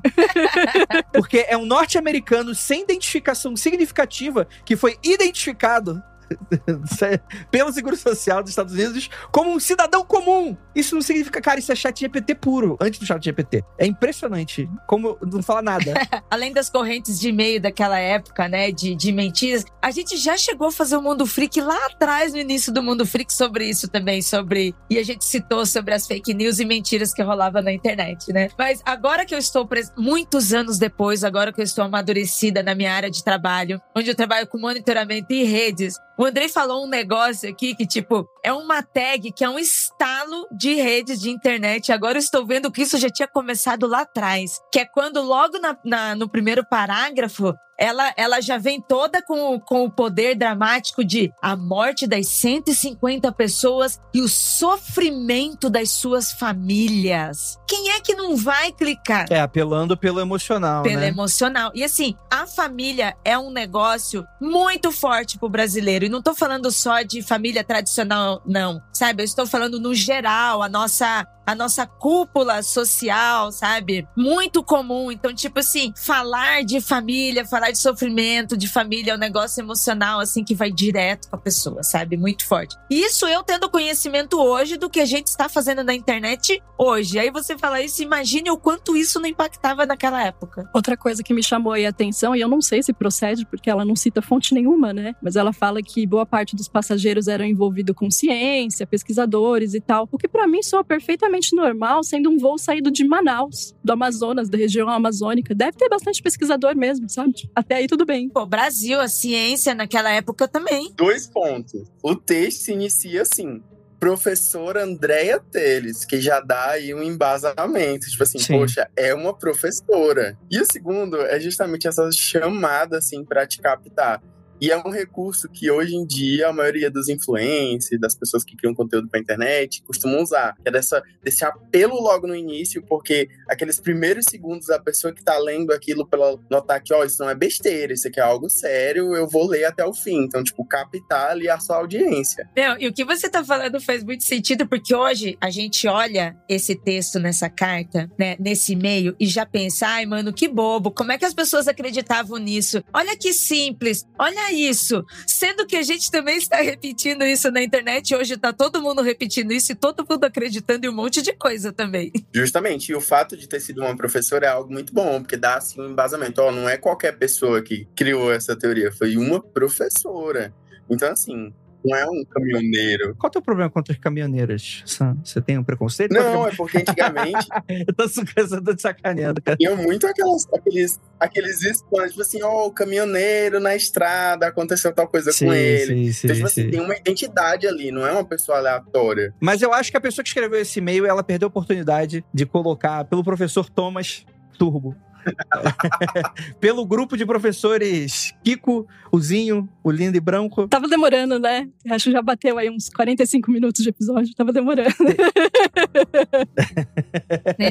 Porque é um norte-americano sem identificação significativa que foi identificado pelo Seguro Social dos Estados Unidos como um cidadão comum. Isso não significa, cara, isso é chat GPT puro, antes do chat GPT. É impressionante. Como não fala nada. Além das correntes de e-mail daquela época, né, de, de mentiras, a gente já chegou a fazer o Mundo Freak lá atrás, no início do Mundo Freak, sobre isso também, sobre... E a gente citou sobre as fake news e mentiras que rolava na internet, né? Mas agora que eu estou, pres... muitos anos depois, agora que eu estou amadurecida na minha área de trabalho, onde eu trabalho com monitoramento e redes, o Andrei falou um negócio aqui que, tipo, é uma tag que é um estalo de redes de internet. Agora eu estou vendo que isso já tinha começado lá atrás. Que é quando, logo na, na, no primeiro parágrafo, ela, ela já vem toda com, com o poder dramático de a morte das 150 pessoas e o sofrimento das suas famílias. Quem é que não vai clicar? É, apelando pelo emocional. Pelo né? emocional. E assim, a família é um negócio muito forte pro brasileiro. E não tô falando só de família tradicional, não. Sabe? Eu estou falando no geral, a nossa a nossa cúpula social, sabe? Muito comum. Então, tipo assim, falar de família, falar de sofrimento, de família é um negócio emocional, assim, que vai direto com a pessoa, sabe? Muito forte. Isso eu tendo conhecimento hoje do que a gente está fazendo na internet hoje. Aí você fala isso, imagine o quanto isso não impactava naquela época. Outra coisa que me chamou a atenção, e eu não sei se procede, porque ela não cita fonte nenhuma, né? Mas ela fala que boa parte dos passageiros eram envolvidos com ciência, pesquisadores e tal. O que para mim soa perfeitamente normal, sendo um voo saído de Manaus, do Amazonas, da região amazônica. Deve ter bastante pesquisador mesmo, sabe? Até aí tudo bem. Pô, Brasil, a ciência naquela época também. Dois pontos. O texto se inicia assim. Professora Andréia Teles, que já dá aí um embasamento. Tipo assim, Sim. poxa, é uma professora. E o segundo é justamente essa chamada, assim, pra te captar. E é um recurso que hoje em dia a maioria dos influencers, das pessoas que criam conteúdo pra internet, costumam usar. É dessa, desse apelo logo no início, porque aqueles primeiros segundos a pessoa que tá lendo aquilo pela notar que, ó, isso não é besteira, isso aqui é algo sério, eu vou ler até o fim. Então, tipo, captar ali a sua audiência. Meu, e o que você tá falando faz muito sentido, porque hoje a gente olha esse texto nessa carta, né, nesse e-mail, e já pensa, ai, mano, que bobo, como é que as pessoas acreditavam nisso? Olha que simples, olha isso. Sendo que a gente também está repetindo isso na internet, hoje tá todo mundo repetindo isso e todo mundo acreditando em um monte de coisa também. Justamente, e o fato de ter sido uma professora é algo muito bom, porque dá assim um embasamento. Ó, não é qualquer pessoa que criou essa teoria, foi uma professora. Então, assim, não é um caminhoneiro. Qual é o teu problema contra os caminhoneiros, Sam? Você tem um preconceito? Não, é porque antigamente Eu tô sucando de sacaneando, cara. tinha muito aquelas, aqueles, aqueles spams, tipo assim, ó, o caminhoneiro na estrada, aconteceu tal coisa com ele. sim, sim, Então, tipo assim, sim. tem uma identidade ali, não é uma pessoa aleatória. Mas eu acho que a pessoa que escreveu esse e-mail, ela perdeu a oportunidade de colocar pelo professor Thomas Turbo. Pelo grupo de professores Kiko, o Zinho, o Lindo e Branco. Tava demorando, né? Acho que já bateu aí uns 45 minutos de episódio. Tava demorando.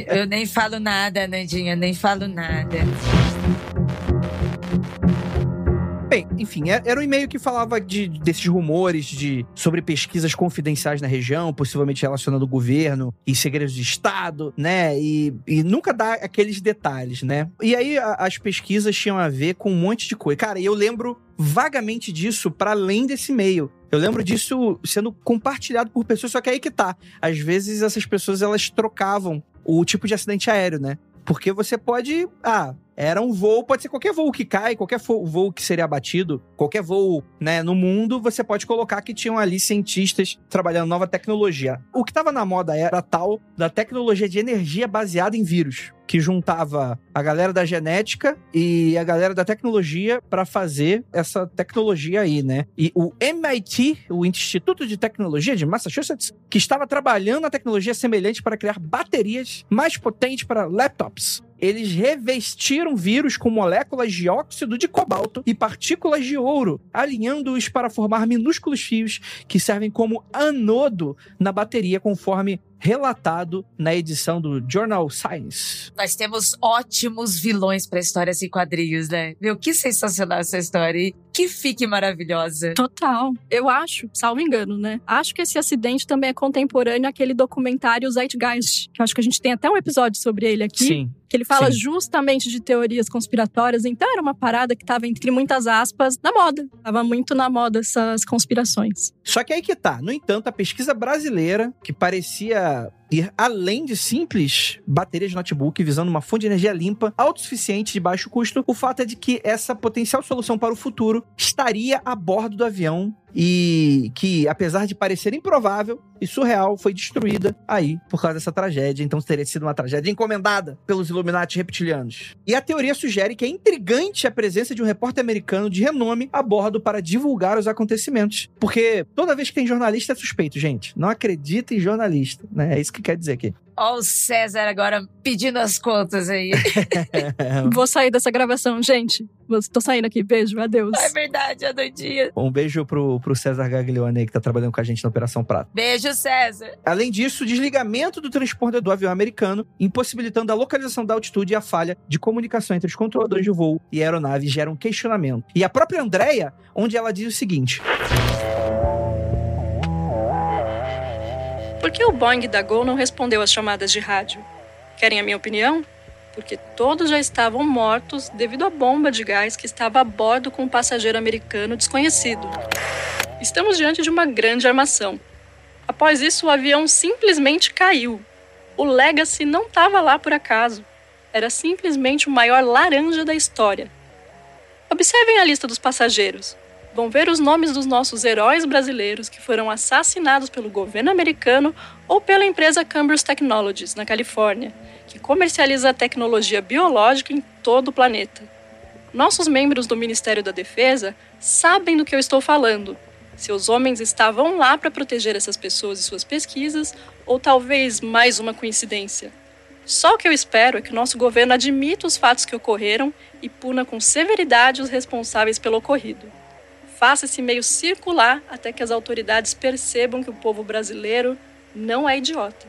Eu nem falo nada, Nandinha, nem falo nada. Bem, enfim, é- era um e-mail que falava de, desses rumores de, sobre pesquisas confidenciais na região, possivelmente relacionando o governo e segredos de Estado, né? E, e nunca dá aqueles detalhes, né? E aí a- as pesquisas tinham a ver com um monte de coisa. Cara, eu lembro vagamente disso para além desse e-mail. Eu lembro disso sendo compartilhado por pessoas, só que aí que tá. Às vezes essas pessoas elas trocavam o tipo de acidente aéreo, né? Porque você pode. Ah, Era um voo, pode ser qualquer voo que cai, qualquer voo que seria abatido, qualquer voo, né, no mundo, você pode colocar que tinham ali cientistas trabalhando nova tecnologia. O que estava na moda era tal da tecnologia de energia baseada em vírus que juntava a galera da genética e a galera da tecnologia para fazer essa tecnologia aí, né? E o MIT, o Instituto de Tecnologia de Massachusetts, que estava trabalhando a tecnologia semelhante para criar baterias mais potentes para laptops eles revestiram vírus com moléculas de óxido de cobalto e partículas de ouro, alinhando-os para formar minúsculos fios que servem como anodo na bateria, conforme relatado na edição do Journal Science. Nós temos ótimos vilões para histórias em quadrinhos, né? Meu, que sensacional essa história. E que fique maravilhosa. Total. Eu acho, salvo engano, né? Acho que esse acidente também é contemporâneo àquele documentário Zeitgeist, que eu acho que a gente tem até um episódio sobre ele aqui. Sim que ele fala Sim. justamente de teorias conspiratórias. Então era uma parada que estava entre muitas aspas na moda. Tava muito na moda essas conspirações. Só que aí que tá. No entanto, a pesquisa brasileira, que parecia ir além de simples baterias de notebook visando uma fonte de energia limpa, autossuficiente de baixo custo, o fato é de que essa potencial solução para o futuro estaria a bordo do avião e que, apesar de parecer improvável e surreal, foi destruída aí por causa dessa tragédia. Então teria sido uma tragédia encomendada pelos Illuminati reptilianos. E a teoria sugere que é intrigante a presença de um repórter americano de renome a bordo para divulgar os acontecimentos. Porque toda vez que tem jornalista é suspeito, gente. Não acredita em jornalista, né? É isso que quer dizer aqui. Ó, o César agora pedindo as contas aí. Vou sair dessa gravação, gente. Tô saindo aqui. Beijo, adeus. É verdade, a doidinha. Um beijo pro, pro César Gaglione que tá trabalhando com a gente na Operação Prata. Beijo, César. Além disso, o desligamento do transponder do avião americano, impossibilitando a localização da altitude e a falha de comunicação entre os controladores de voo e a aeronave gera um questionamento. E a própria Andrea, onde ela diz o seguinte. Por que o Boeing da Gol não respondeu às chamadas de rádio? Querem a minha opinião? Porque todos já estavam mortos devido à bomba de gás que estava a bordo com um passageiro americano desconhecido. Estamos diante de uma grande armação. Após isso, o avião simplesmente caiu. O Legacy não estava lá por acaso. Era simplesmente o maior laranja da história. Observem a lista dos passageiros vão ver os nomes dos nossos heróis brasileiros que foram assassinados pelo governo americano ou pela empresa Cambridge Technologies, na Califórnia, que comercializa a tecnologia biológica em todo o planeta. Nossos membros do Ministério da Defesa sabem do que eu estou falando. Seus homens estavam lá para proteger essas pessoas e suas pesquisas, ou talvez mais uma coincidência. Só o que eu espero é que o nosso governo admita os fatos que ocorreram e puna com severidade os responsáveis pelo ocorrido faça esse meio circular até que as autoridades percebam que o povo brasileiro não é idiota.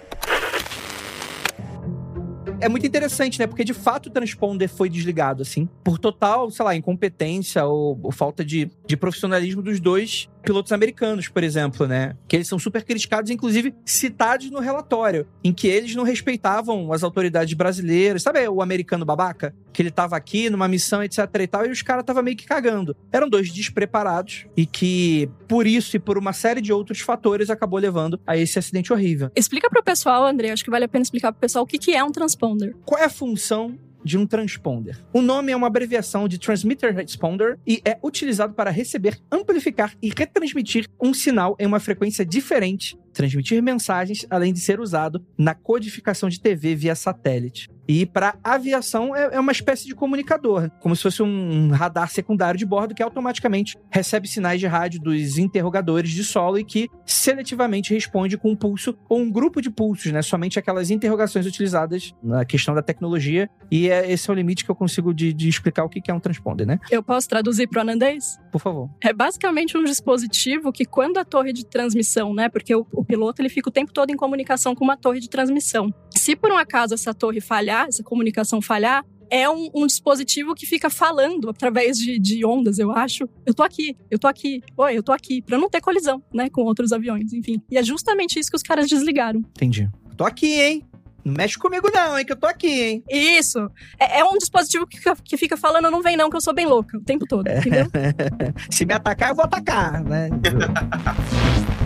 É muito interessante, né? Porque de fato o transponder foi desligado, assim, por total, sei lá, incompetência ou, ou falta de, de profissionalismo dos dois pilotos americanos, por exemplo, né? Que eles são super criticados, inclusive citados no relatório, em que eles não respeitavam as autoridades brasileiras. Sabe o americano babaca? Que ele tava aqui numa missão, etc e tal, e os caras estavam meio que cagando. Eram dois despreparados e que, por isso e por uma série de outros fatores, acabou levando a esse acidente horrível. Explica pro pessoal, André, acho que vale a pena explicar pro pessoal o que, que é um transponder. Qual é a função de um transponder. O nome é uma abreviação de Transmitter Responder e é utilizado para receber, amplificar e retransmitir um sinal em uma frequência diferente, transmitir mensagens, além de ser usado na codificação de TV via satélite. E para aviação é, é, uma espécie de comunicador, como se fosse um radar secundário de bordo que automaticamente recebe sinais de rádio dos interrogadores de solo e que seletivamente responde com um pulso ou um grupo de pulsos, né? Somente aquelas interrogações utilizadas na questão da tecnologia. E é, esse é o limite que eu consigo de, de explicar o que é um transponder, né? Eu posso traduzir para o anandês? Por favor. É basicamente um dispositivo que quando a torre de transmissão, né? Porque o, o piloto ele fica o tempo todo em comunicação com uma torre de transmissão. Se por um acaso essa torre falhar, essa comunicação falhar, é um, um, dispositivo que fica falando através de, de, ondas, eu acho. Eu tô aqui, eu tô aqui, oi, eu tô aqui, pra não ter colisão, né, com outros aviões, enfim. E é justamente isso que os caras desligaram. Entendi. Tô aqui, hein? Não mexe comigo não, hein, que eu tô aqui, hein? Isso. É, é um dispositivo que fica, que fica, falando, não vem não, que eu sou bem louca o tempo todo, entendeu? Se me atacar, eu vou atacar, né?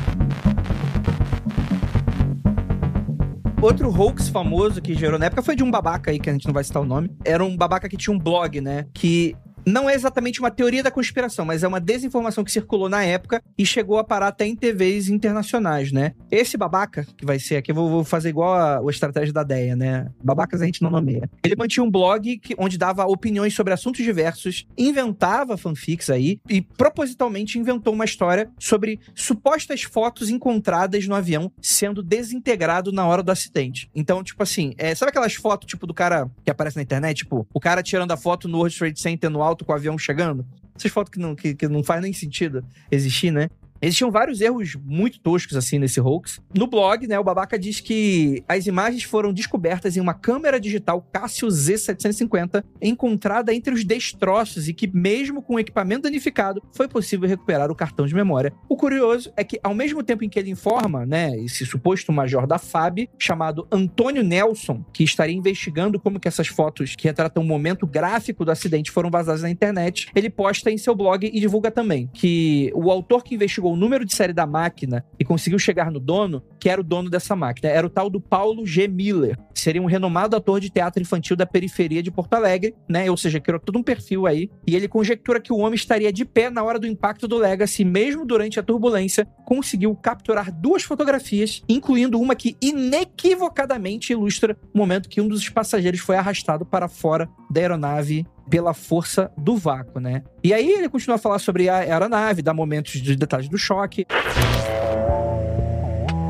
Outro hoax famoso que gerou na época foi de um babaca aí, que a gente não vai citar o nome. Era um babaca que tinha um blog, né? Que não é exatamente uma teoria da conspiração, mas é uma desinformação que circulou na época e chegou a parar até em TVs internacionais, né? Esse babaca, que vai ser aqui, eu vou, fazer igual a, a estratégia da DEA, né? Babacas a gente não nomeia. Ele mantinha um blog que, onde dava opiniões sobre assuntos diversos, inventava fanfics aí e propositalmente inventou uma história sobre supostas fotos encontradas no avião sendo desintegrado na hora do acidente. Então, tipo assim, é, sabe aquelas fotos, tipo, do cara que aparece na internet? Tipo, o cara tirando a foto no World Trade Center no com o avião chegando? Essas fotos que não, que, que não faz nem sentido existir, né? Existiam vários erros muito toscos assim nesse hoax. No blog, né, o babaca diz que as imagens foram descobertas em uma câmera digital Casio Z750 encontrada entre os destroços e que mesmo com o equipamento danificado foi possível recuperar o cartão de memória. O curioso é que ao mesmo tempo em que ele informa, né, esse suposto major da FAB, chamado Antônio Nelson, que estaria investigando como que essas fotos que retratam o momento gráfico do acidente foram vazadas na internet, ele posta em seu blog e divulga também que o autor que investigou o número de série da máquina e conseguiu chegar no dono, que era o dono dessa máquina. Era o tal do Paulo G. Miller, seria um renomado ator de teatro infantil da periferia de Porto Alegre, né? Ou seja, criou todo um perfil aí. E ele conjectura que o homem estaria de pé na hora do impacto do Legacy, mesmo durante a turbulência, conseguiu capturar duas fotografias, incluindo uma que inequivocadamente ilustra o momento que um dos passageiros foi arrastado para fora da aeronave pela força do vácuo, né? E aí ele continua a falar sobre a aeronave, dá momentos de detalhes do choque.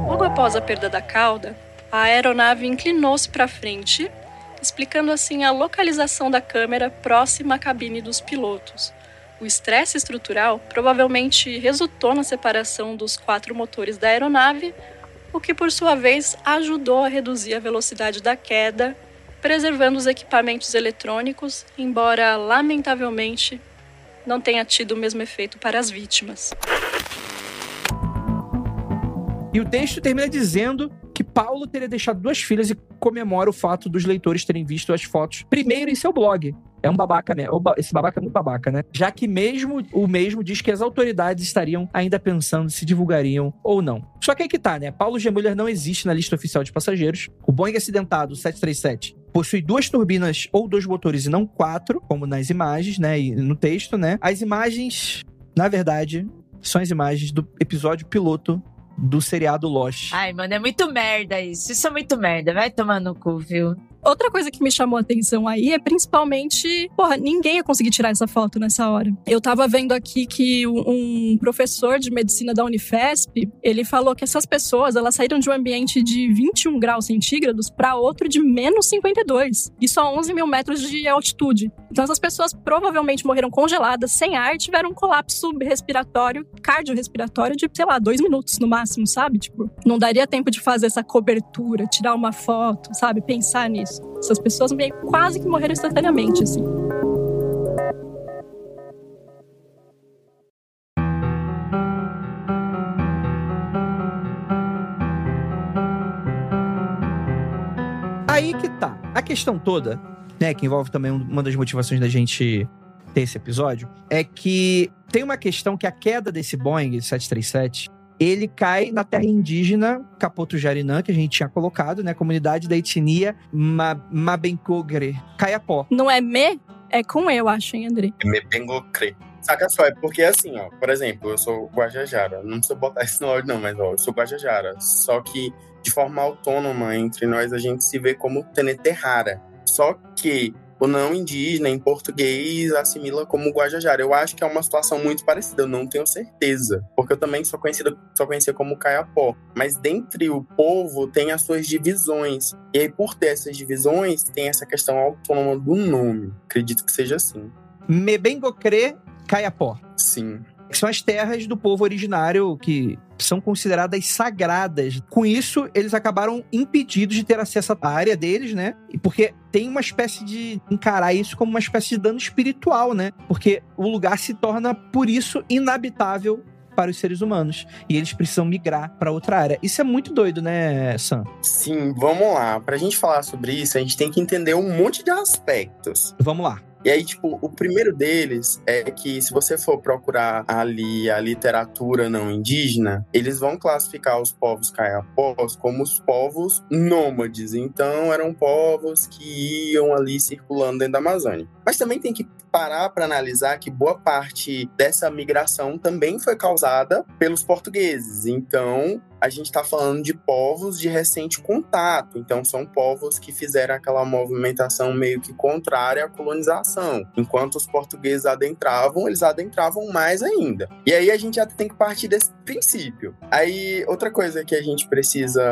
Logo após a perda da cauda, a aeronave inclinou-se para frente, explicando assim a localização da câmera próxima à cabine dos pilotos. O estresse estrutural provavelmente resultou na separação dos quatro motores da aeronave, o que por sua vez ajudou a reduzir a velocidade da queda preservando os equipamentos eletrônicos, embora lamentavelmente não tenha tido o mesmo efeito para as vítimas. E o texto termina dizendo que Paulo teria deixado duas filhas e comemora o fato dos leitores terem visto as fotos primeiro em seu blog. É um babaca, né? Esse babaca é muito babaca, né? Já que mesmo o mesmo diz que as autoridades estariam ainda pensando se divulgariam ou não. Só que aí que tá, né? Paulo G. Não existe na lista oficial de passageiros. O Boeing acidentado 737 possui duas turbinas ou dois motores e não quatro, como nas imagens, né? E no texto, né? As imagens, na verdade, são as imagens do episódio piloto do seriado Lost. Ai, mano, é muito merda isso. Isso é muito merda. Vai tomar no cu, viu? Outra coisa que me chamou a atenção aí é principalmente, porra, ninguém ia conseguir tirar essa foto nessa hora. Eu tava vendo aqui que um professor de medicina da Unifesp, ele falou que essas pessoas, elas saíram de um ambiente de 21 graus centígrados para outro de menos 52. Isso a 11 mil metros de altitude. Então essas pessoas provavelmente morreram congeladas, sem ar, tiveram um colapso respiratório, cardiorrespiratório de, sei lá, dois minutos no máximo, sabe? Tipo, não daria tempo de fazer essa cobertura, tirar uma foto, sabe? Pensar nisso. Essas pessoas meio quase que morreram instantaneamente, assim. Aí que tá. A questão toda, né, que envolve também uma das motivações da gente ter esse episódio, é que tem uma questão que a queda desse Boeing 737 ele cai na terra indígena Capoto Jarinã, que a gente tinha colocado, né? Comunidade da etnia Mabencogre, Caiapó. Não é me? É com eu acho, hein, André? É Mebengocre. Saca só, é porque assim, ó, por exemplo, eu sou Guajajara. Não precisa botar isso no áudio, não, mas ó, eu sou Guajajara. Só que de forma autônoma, entre nós, a gente se vê como Tenete Rara. Só que o não indígena em português assimila como Guajajara. Eu acho que é uma situação muito parecida, eu não tenho certeza, porque eu também sou conhecida, só conhecia como Caiapó. Mas dentre o povo tem as suas divisões. E aí, por ter essas divisões, tem essa questão autônoma do nome. Acredito que seja assim. Mebengocre Caiapó. Sim. Que são as terras do povo originário que são consideradas sagradas. Com isso, eles acabaram impedidos de ter acesso à área deles, né? Porque tem uma espécie de encarar isso como uma espécie de dano espiritual, né? Porque o lugar se torna, por isso, inabitável para os seres humanos. E eles precisam migrar para outra área. Isso é muito doido, né, Sam? Sim, vamos lá. Pra gente falar sobre isso, a gente tem que entender um monte de aspectos. Vamos lá. E aí, tipo, o primeiro deles é que se você for procurar ali a literatura não indígena, eles vão classificar os povos caiapós como os povos nômades. Então, eram povos que iam ali circulando dentro da Amazônia. Mas também tem que parar para analisar que boa parte dessa migração também foi causada pelos portugueses. Então, a gente está falando de povos de recente contato. Então, são povos que fizeram aquela movimentação meio que contrária à colonização. Enquanto os portugueses adentravam, eles adentravam mais ainda. E aí a gente já tem que partir desse princípio. Aí, outra coisa que a gente precisa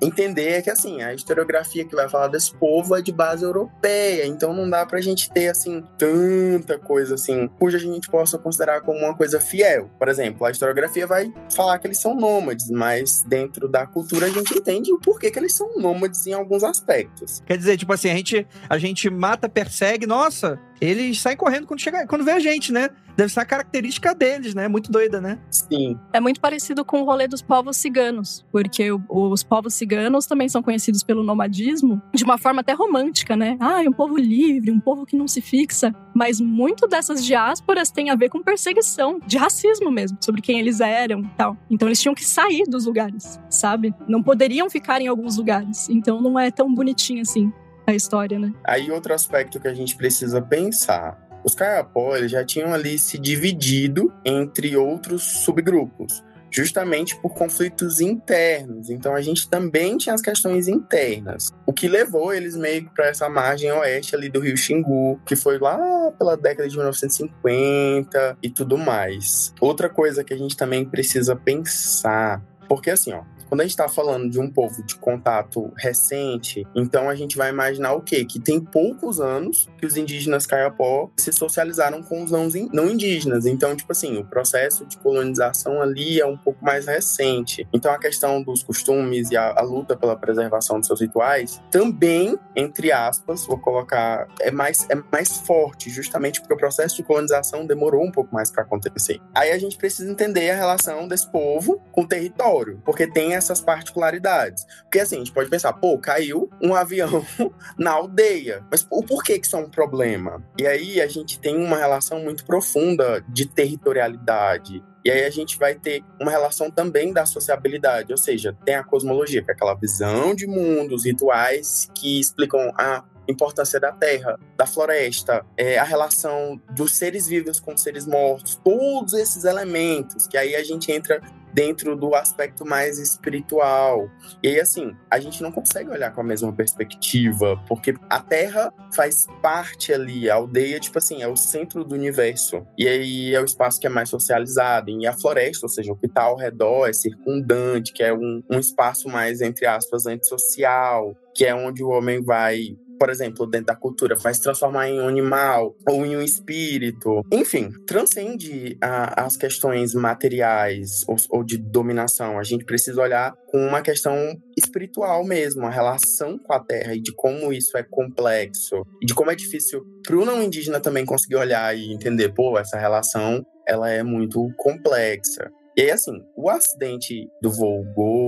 entender é que, assim, a historiografia que vai falar desse povo é de base europeia. Então, não dá pra gente ter, assim, tanta coisa, assim, cuja a gente possa considerar como uma coisa fiel. Por exemplo, a historiografia vai falar que eles são nômades, mas dentro da cultura a gente entende o porquê que eles são nômades em alguns aspectos. Quer dizer, tipo assim, a gente, a gente mata, persegue, nossa, eles saem correndo quando, chega, quando vê a gente, né? Deve ser a característica deles, né? Muito doida, né? Sim. É muito parecido com o rolê dos povos ciganos, porque o, os povos ciganos também são conhecidos pelo nomadismo de uma forma até romântica, né? Ah, é um povo livre, um povo que não se fixa. Mas muito dessas diásporas tem a ver com perseguição, de racismo mesmo, sobre quem eles eram e tal. Então eles tinham que sair dos lugares, sabe? Não poderiam ficar em alguns lugares. Então não é tão bonitinho assim a história, né? Aí outro aspecto que a gente precisa pensar. Os Kayapó já tinham ali se dividido entre outros subgrupos, justamente por conflitos internos. Então a gente também tinha as questões internas, o que levou eles meio para essa margem oeste ali do Rio Xingu, que foi lá pela década de 1950 e tudo mais. Outra coisa que a gente também precisa pensar, porque assim, ó, quando a gente está falando de um povo de contato recente, então a gente vai imaginar o quê? Que tem poucos anos que os indígenas caiapó se socializaram com os não indígenas. Então, tipo assim, o processo de colonização ali é um pouco mais recente. Então, a questão dos costumes e a, a luta pela preservação dos seus rituais também, entre aspas, vou colocar, é mais, é mais forte, justamente porque o processo de colonização demorou um pouco mais para acontecer. Aí a gente precisa entender a relação desse povo com o território, porque tem essas particularidades. Porque assim, a gente pode pensar, pô, caiu um avião na aldeia. Mas o porquê que isso é um problema? E aí a gente tem uma relação muito profunda de territorialidade. E aí a gente vai ter uma relação também da sociabilidade, ou seja, tem a cosmologia, que é aquela visão de mundo, os rituais que explicam a importância da terra, da floresta, é, a relação dos seres vivos com os seres mortos, todos esses elementos, que aí a gente entra dentro do aspecto mais espiritual. E aí, assim, a gente não consegue olhar com a mesma perspectiva, porque a Terra faz parte ali, a aldeia, tipo assim, é o centro do universo. E aí é o espaço que é mais socializado. E a floresta, ou seja, o que está ao redor, é circundante, que é um, um espaço mais, entre aspas, antissocial, que é onde o homem vai por exemplo, dentro da cultura, vai se transformar em um animal ou em um espírito. Enfim, transcende a, as questões materiais ou, ou, de dominação. A gente precisa olhar com uma questão espiritual mesmo, a relação com a terra e de como isso é complexo e de como é difícil para o não indígena também conseguir olhar e entender, pô, essa relação ela é muito complexa. E aí, assim, o acidente do voo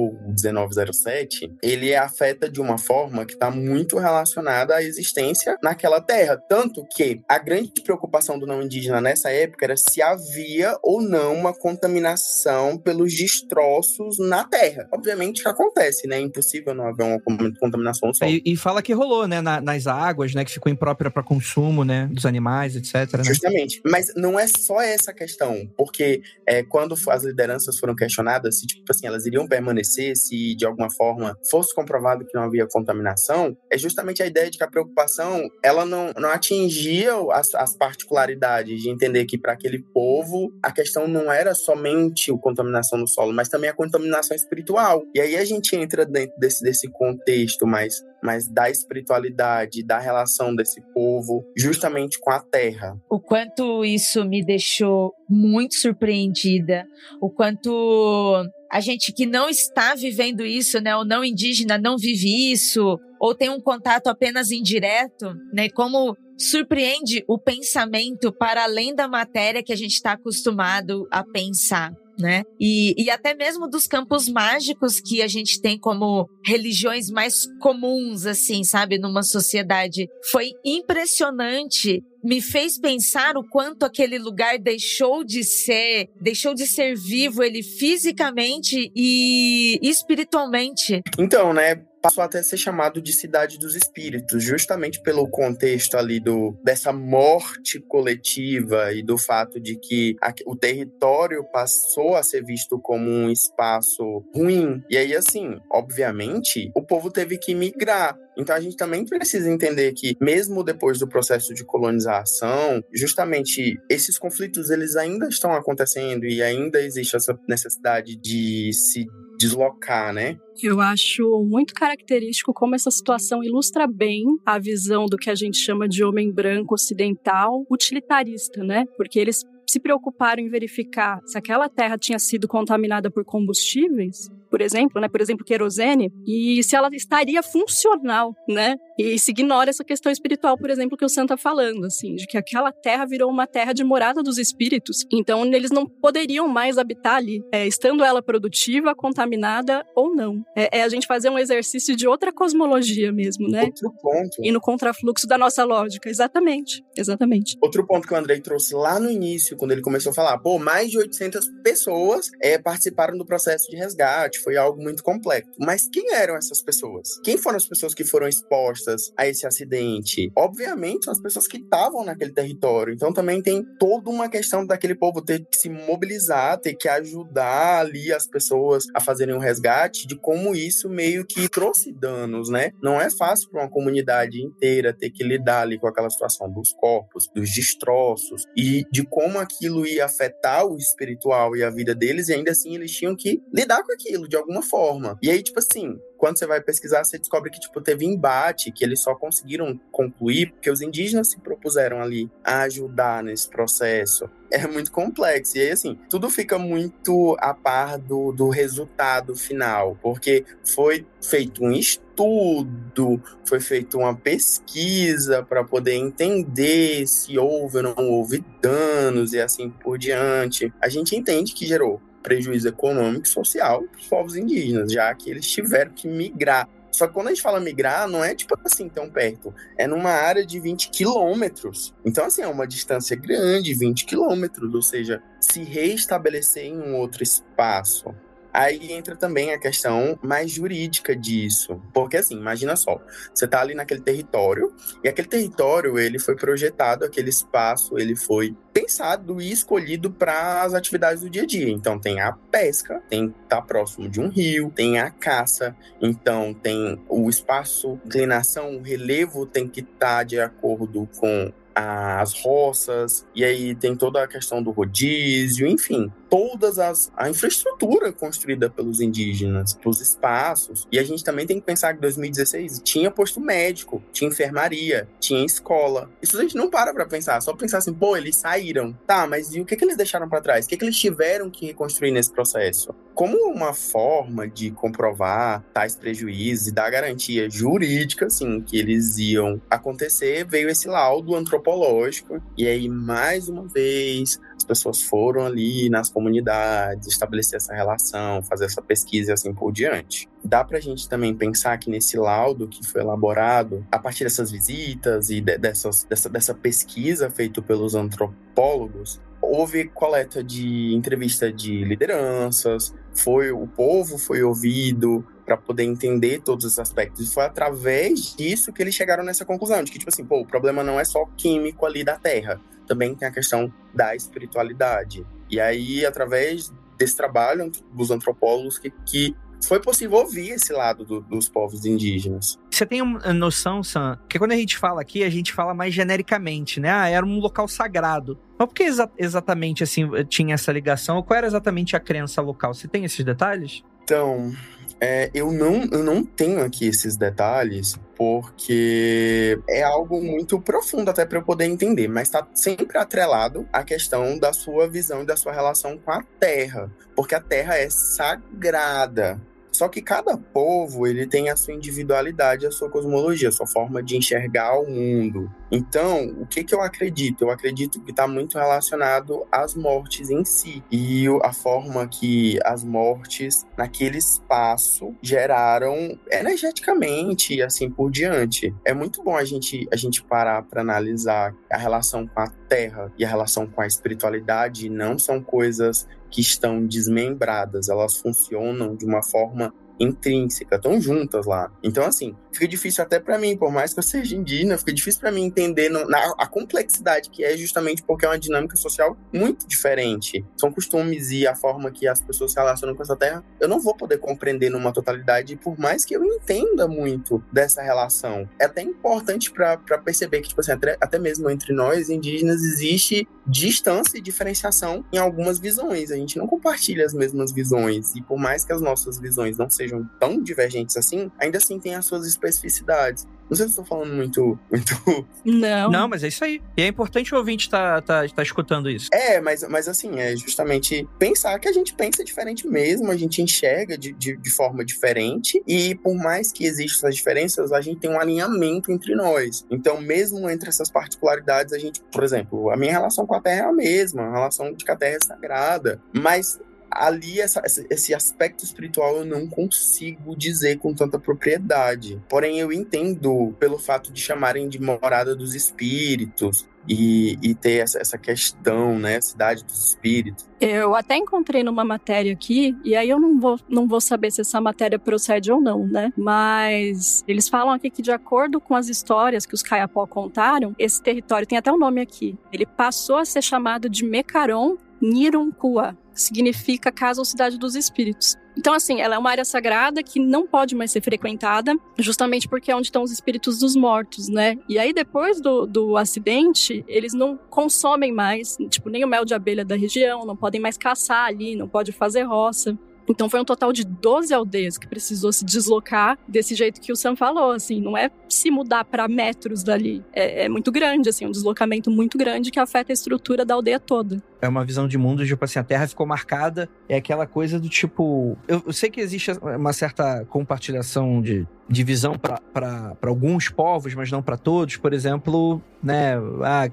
Gol 1907, ele afeta de uma forma que está muito relacionada à existência naquela terra. Tanto que a grande preocupação do não indígena nessa época era se havia ou não uma contaminação pelos destroços na terra. Obviamente que acontece, né? É impossível não haver uma contaminação só. E, e fala que rolou, né? Na, nas águas, né? Que ficou imprópria para consumo, né? Dos animais, etc. Né? Justamente. Mas não é só essa questão, porque é, quando as lideranças foram questionadas se, tipo assim, elas iriam permanecer se de alguma forma fosse comprovado que não havia contaminação, é justamente a ideia de que a preocupação ela não, não atingia as, as particularidades de entender que para aquele povo a questão não era somente a contaminação no solo, mas também a contaminação espiritual. E aí a gente entra dentro desse, desse contexto mais mas da espiritualidade, da relação desse povo justamente com a terra. O quanto isso me deixou muito surpreendida, o quanto a gente que não está vivendo isso, né, o não indígena não vive isso, ou tem um contato apenas indireto, né, como surpreende o pensamento para além da matéria que a gente está acostumado a pensar. Né? E, e até mesmo dos campos mágicos que a gente tem como religiões mais comuns, assim, sabe, numa sociedade. Foi impressionante me fez pensar o quanto aquele lugar deixou de ser, deixou de ser vivo, ele fisicamente e espiritualmente. Então, né, passou até a ser chamado de cidade dos espíritos, justamente pelo contexto ali do dessa morte coletiva e do fato de que a, o território passou a ser visto como um espaço ruim. E aí assim, obviamente, o povo teve que migrar. Então a gente também precisa entender que mesmo depois do processo de colonização, justamente esses conflitos eles ainda estão acontecendo e ainda existe essa necessidade de se deslocar, né? Eu acho muito característico como essa situação ilustra bem a visão do que a gente chama de homem branco ocidental utilitarista, né? Porque eles se preocuparam em verificar se aquela terra tinha sido contaminada por combustíveis por exemplo, né? Por exemplo, querosene, e se ela estaria funcional, né? E se ignora essa questão espiritual, por exemplo, que o Santo está falando, assim, de que aquela terra virou uma terra de morada dos espíritos. Então, eles não poderiam mais habitar ali, é, estando ela produtiva, contaminada ou não. É, é, a gente fazer um exercício de outra cosmologia mesmo, né? Outro ponto. E no contrafluxo da nossa lógica. Exatamente. Exatamente. Outro ponto que o Andrei trouxe lá no início, quando ele começou a falar, pô, mais de 800 pessoas é, participaram do processo de resgate foi algo muito complexo. Mas quem eram essas pessoas? Quem foram as pessoas que foram expostas a esse acidente? Obviamente, são as pessoas que estavam naquele território. Então também tem toda uma questão daquele povo ter que se mobilizar, ter que ajudar ali as pessoas a fazerem um resgate, de como isso meio que trouxe danos, né? Não é fácil para uma comunidade inteira ter que lidar ali com aquela situação dos corpos, dos destroços e de como aquilo ia afetar o espiritual e a vida deles, e ainda assim eles tinham que lidar com aquilo de alguma forma. E aí, tipo assim, quando você vai pesquisar, você descobre que, tipo, teve embate, que eles só conseguiram concluir porque os indígenas se propuseram ali a ajudar nesse processo. É muito complexo. E aí, assim, tudo fica muito a par do, do resultado final, porque foi feito um estudo, foi feita uma pesquisa para poder entender se houve ou não houve danos e assim por diante. A gente entende que gerou prejuízo econômico e social para os povos indígenas, já que eles tiveram que migrar. Só que quando a gente fala migrar, não é tipo assim tão perto. É numa área de 20 quilômetros. Então, assim, é uma distância grande, 20 quilômetros, ou seja, se reestabelecer em um outro espaço. Aí entra também a questão mais jurídica disso. Porque assim, imagina só, você está ali naquele território, e aquele território, ele foi projetado, aquele espaço, ele foi pensado e escolhido para as atividades do dia a dia. Então tem a pesca, tem estar tá próximo de um rio, tem a caça, então tem o espaço, inclinação, o relevo tem que estar tá de acordo com as roças, e aí tem toda a questão do rodízio, enfim, todas as a infraestrutura construída pelos indígenas, os espaços. E a gente também tem que pensar que 2016 tinha posto médico, tinha enfermaria, tinha escola. Isso a gente não para para pensar, só pensar assim, pô, eles saíram. Tá, mas e o que que eles deixaram para trás? O que que eles tiveram que reconstruir nesse processo? Como uma forma de comprovar tais prejuízos e dar garantia jurídica, assim, que eles iam acontecer, veio esse laudo antropológico. E aí, mais uma vez, as pessoas foram ali nas comunidades, estabelecer essa relação, fazer essa pesquisa e assim por diante. Dá para a gente também pensar que nesse laudo que foi elaborado, a partir dessas visitas e de, dessas, dessa, dessa pesquisa feita pelos antropólogos, houve coleta de entrevista de lideranças, foi o povo foi ouvido para poder entender todos os aspectos. E foi através disso que eles chegaram nessa conclusão de que tipo assim, pô, o problema não é só químico ali da Terra, também tem a questão da espiritualidade. E aí, através desse trabalho dos antropólogos, que, que foi possível ouvir esse lado do, dos povos indígenas. Você tem uma noção, Sam, que quando a gente fala aqui, a gente fala mais genericamente, né? Ah, era um local sagrado. Mas por que exa exatamente assim tinha essa ligação? Qual era exatamente a crença local? Você tem esses detalhes? Então, é, eu, não, eu não tenho aqui esses detalhes, porque é algo muito profundo até para eu poder entender, mas está sempre atrelado à questão da sua visão e da sua relação com a Terra, porque a Terra é sagrada. Só que cada povo, ele tem a sua individualidade, a sua cosmologia, a sua forma de enxergar o mundo. Então, o que, que eu acredito? Eu acredito que está muito relacionado às mortes em si e a forma que as mortes naquele espaço geraram energeticamente e assim por diante. É muito bom a gente, a gente parar para analisar a relação com a Terra e a relação com a espiritualidade. Não são coisas que estão desmembradas, elas funcionam de uma forma intrínseca, estão juntas lá. Então, assim, fica difícil até para mim, por mais que eu seja indígena, fica difícil para mim entender no, na, a complexidade que é justamente porque é uma dinâmica social muito diferente. São costumes e a forma que as pessoas se relacionam com essa terra, eu não vou poder compreender numa totalidade, por mais que eu entenda muito dessa relação. É até importante para perceber que, tipo assim, até, até mesmo entre nós indígenas existe distância e diferenciação em algumas visões. A gente não compartilha as mesmas visões e por mais que as nossas visões não sejam tão divergentes assim, ainda assim tem as suas especificidades. Não sei se estou falando muito, muito. Não. Não, mas é isso aí. E é importante o ouvinte estar tá, tá, tá escutando isso. É, mas, mas assim, é justamente pensar que a gente pensa diferente mesmo, a gente enxerga de, de, de forma diferente, e por mais que existam essas diferenças, a gente tem um alinhamento entre nós. Então, mesmo entre essas particularidades, a gente, por exemplo, a minha relação com a Terra é a mesma, a relação de que a Terra é sagrada, mas ali essa, esse aspecto espiritual eu não consigo dizer com tanta propriedade. Porém, eu entendo pelo fato de chamarem de morada dos espíritos. E, e ter essa, essa questão, né? Cidade dos espíritos. Eu até encontrei numa matéria aqui, e aí eu não vou, não vou saber se essa matéria procede ou não, né? Mas eles falam aqui que, de acordo com as histórias que os Kayapó contaram, esse território tem até um nome aqui. Ele passou a ser chamado de Mecaron Nirunkua, significa casa ou cidade dos espíritos. Então, assim, ela é uma área sagrada que não pode mais ser frequentada, justamente porque é onde estão os espíritos dos mortos, né? E aí, depois do, do acidente, eles não consomem mais, tipo, nem o mel de abelha da região, não podem mais caçar ali, não pode fazer roça. Então foi um total de 12 aldeias que precisou se deslocar desse jeito que o Sam falou, assim, não é se mudar para metros dali, é, é, muito grande, assim, um deslocamento muito grande que afeta a estrutura da aldeia toda. É uma visão de mundo, tipo assim, a Terra ficou marcada, é aquela coisa do tipo... Eu, eu sei que existe uma certa compartilhação de, de visão para alguns povos, mas não para todos. Por exemplo, né,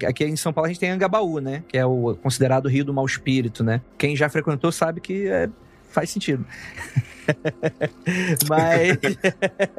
aqui em São Paulo a gente tem Angabaú, né, que é o considerado Rio do Mau Espírito, né. Quem já frequentou sabe que é faz sentido. mas,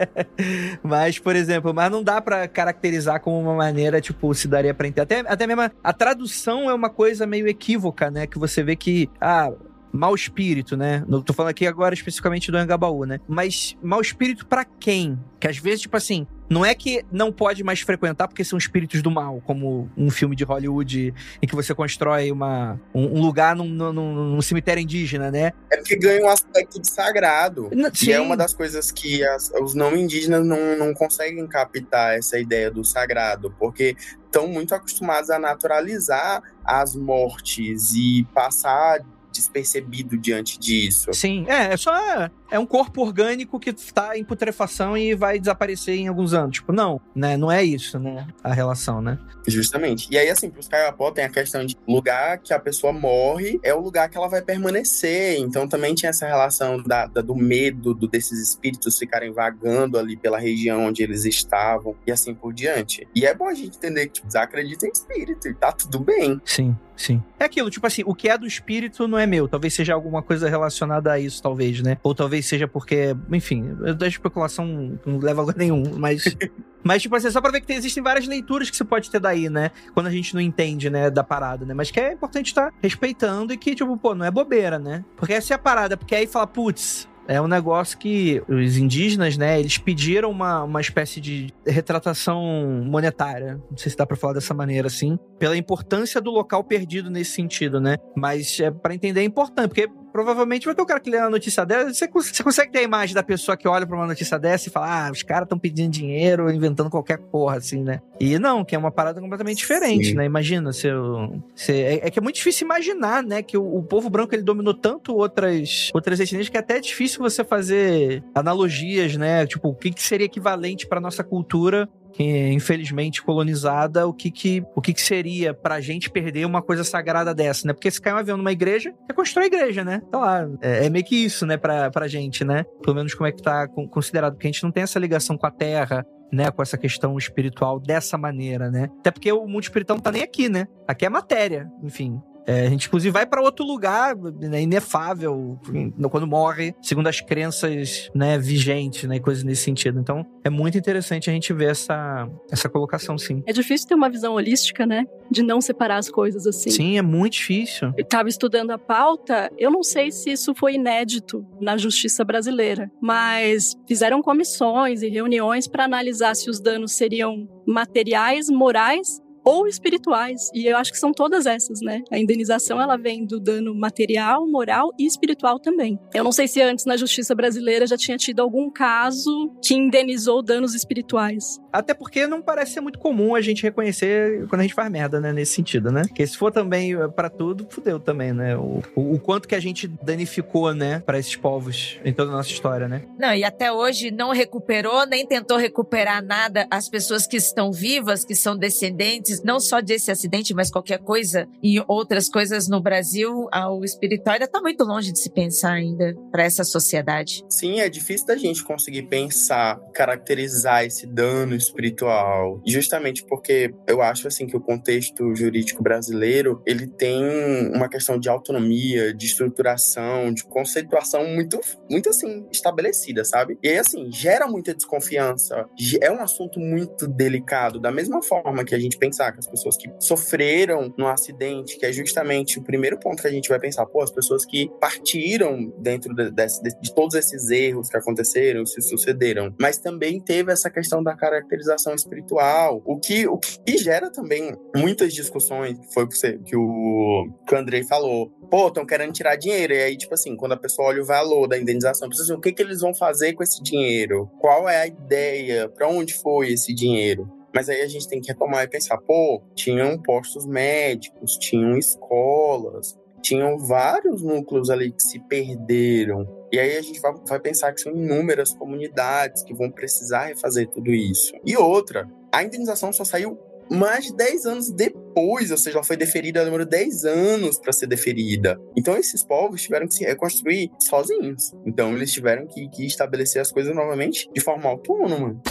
mas, por exemplo, mas não dá para caracterizar como uma maneira, tipo, se daria para entender. Até, até mesmo a, a tradução é uma coisa meio equívoca, né? Que você vê que, ah, mau espírito, né? Não tô falando aqui agora especificamente do Angabaú, né? Mas mau espírito para quem? Que às vezes, tipo assim, não é que não pode mais frequentar porque são espíritos do mal, como um filme de Hollywood em que você constrói uma, um, lugar num, num, num cemitério indígena, né? É porque ganha um aspecto de sagrado. Sim. E é uma das coisas que as, os não indígenas não, não conseguem captar essa ideia do sagrado, porque estão muito acostumados a naturalizar as mortes e passar despercebido diante disso. Sim, é, é só é um corpo orgânico que está em putrefação e vai desaparecer em alguns anos. Tipo, não, né? Não é isso, né? A relação, né? Justamente. E aí, assim, pros Kayapó tem a questão de lugar que a pessoa morre é o lugar que ela vai permanecer. Então também tinha essa relação da, da do medo do, desses espíritos ficarem vagando ali pela região onde eles estavam e assim por diante. E é bom a gente entender que, tipo, acredita em espírito e tá tudo bem. Sim. Sim. É aquilo, tipo assim, o que é do espírito não é meu. Talvez seja alguma coisa relacionada a isso, talvez, né? Ou talvez seja porque, enfim, da especulação não leva a lugar nenhum, mas. mas, tipo assim, só pra ver que tem, existem várias leituras que você pode ter daí, né? Quando a gente não entende, né, da parada, né? Mas que é importante estar tá respeitando e que, tipo, pô, não é bobeira, né? Porque essa é a parada, porque aí fala, putz, é um negócio que os indígenas, né, eles pediram uma, uma espécie de retratação monetária. Não sei se dá pra falar dessa maneira, assim. Pela importância do local perdido nesse sentido, né? Mas é para entender é importante, porque provavelmente vai ter o cara que lê a notícia dessa. Você, você consegue ter a imagem da pessoa que olha pra uma notícia dessa e fala: ah, os caras estão pedindo dinheiro, inventando qualquer porra, assim, né? E não, que é uma parada completamente diferente, Sim. né? Imagina, se, eu, se é, é, que é muito difícil imaginar, né? Que o, o, povo branco ele dominou tanto outras, outras etnias que é até difícil você fazer analogias, né? Tipo, o que, que seria equivalente pra nossa cultura que infelizmente colonizada, o que que, o que, que seria pra gente perder uma coisa sagrada dessa, né? Porque se cai um avião numa igreja, é construir a igreja, né? Então lá, é, é, meio que isso, né, pra, pra gente, né? Pelo menos como é que tá considerado, porque a gente não tem essa ligação com a terra, né, com essa questão espiritual dessa maneira, né? Até porque o mundo espiritual não tá nem aqui, né? Aqui é matéria, enfim. É, a gente, inclusive, vai para outro lugar, né, inefável, quando morre, segundo as crenças né, vigentes, né, coisas nesse sentido. Então, é muito interessante a gente ver essa, essa colocação, sim. É difícil ter uma visão holística, né? De não separar as coisas assim. Sim, é muito difícil. Eu estava estudando a pauta, eu não sei se isso foi inédito na justiça brasileira, mas fizeram comissões e reuniões para analisar se os danos seriam materiais, morais ou espirituais. E eu acho que são todas essas, né? A indenização ela vem do dano material, moral e espiritual também. Eu não sei se antes na justiça brasileira já tinha tido algum caso que indenizou danos espirituais. Até porque não parece ser muito comum a gente reconhecer quando a gente faz merda, né? Nesse sentido, né? Porque se for também para tudo, fudeu também, né? O, o, o, quanto que a gente danificou, né? Para esses povos em toda a nossa história, né? Não, e até hoje não recuperou, nem tentou recuperar nada as pessoas que estão vivas, que são descendentes não só desse acidente, mas qualquer coisa e outras coisas no Brasil, o espiritual está muito longe de se pensar ainda para essa sociedade. Sim, é difícil da gente conseguir pensar, caracterizar esse dano espiritual, justamente porque eu acho assim que o contexto jurídico brasileiro ele tem uma questão de autonomia, de estruturação, de conceituação muito, muito assim estabelecida, sabe? E aí, assim gera muita desconfiança. É um assunto muito delicado, da mesma forma que a gente pensar que as pessoas que sofreram no acidente, que é justamente o primeiro ponto que a gente vai pensar, pô, as pessoas que partiram dentro de, de, de todos esses erros que aconteceram, se sucederam, mas também teve essa questão da caracterização espiritual, o que, o que gera também muitas discussões, foi o que o, que o Andrei falou, pô, estão querendo tirar dinheiro. E aí, tipo assim, quando a pessoa olha o valor da indenização, precisa assim, o que, que eles vão fazer com esse dinheiro? Qual é a ideia? Para onde foi esse dinheiro? Mas aí a gente tem que retomar e pensar, pô, tinham postos médicos, tinham escolas, tinham vários núcleos ali que se perderam. E aí a gente vai, vai, pensar que são inúmeras comunidades que vão precisar refazer tudo isso. E outra, a indenização só saiu mais de 10 anos depois, ou seja, ela foi deferida, demorou 10 anos para ser deferida. Então esses povos tiveram que se reconstruir sozinhos. Então eles tiveram que, que estabelecer as coisas novamente de forma autônoma.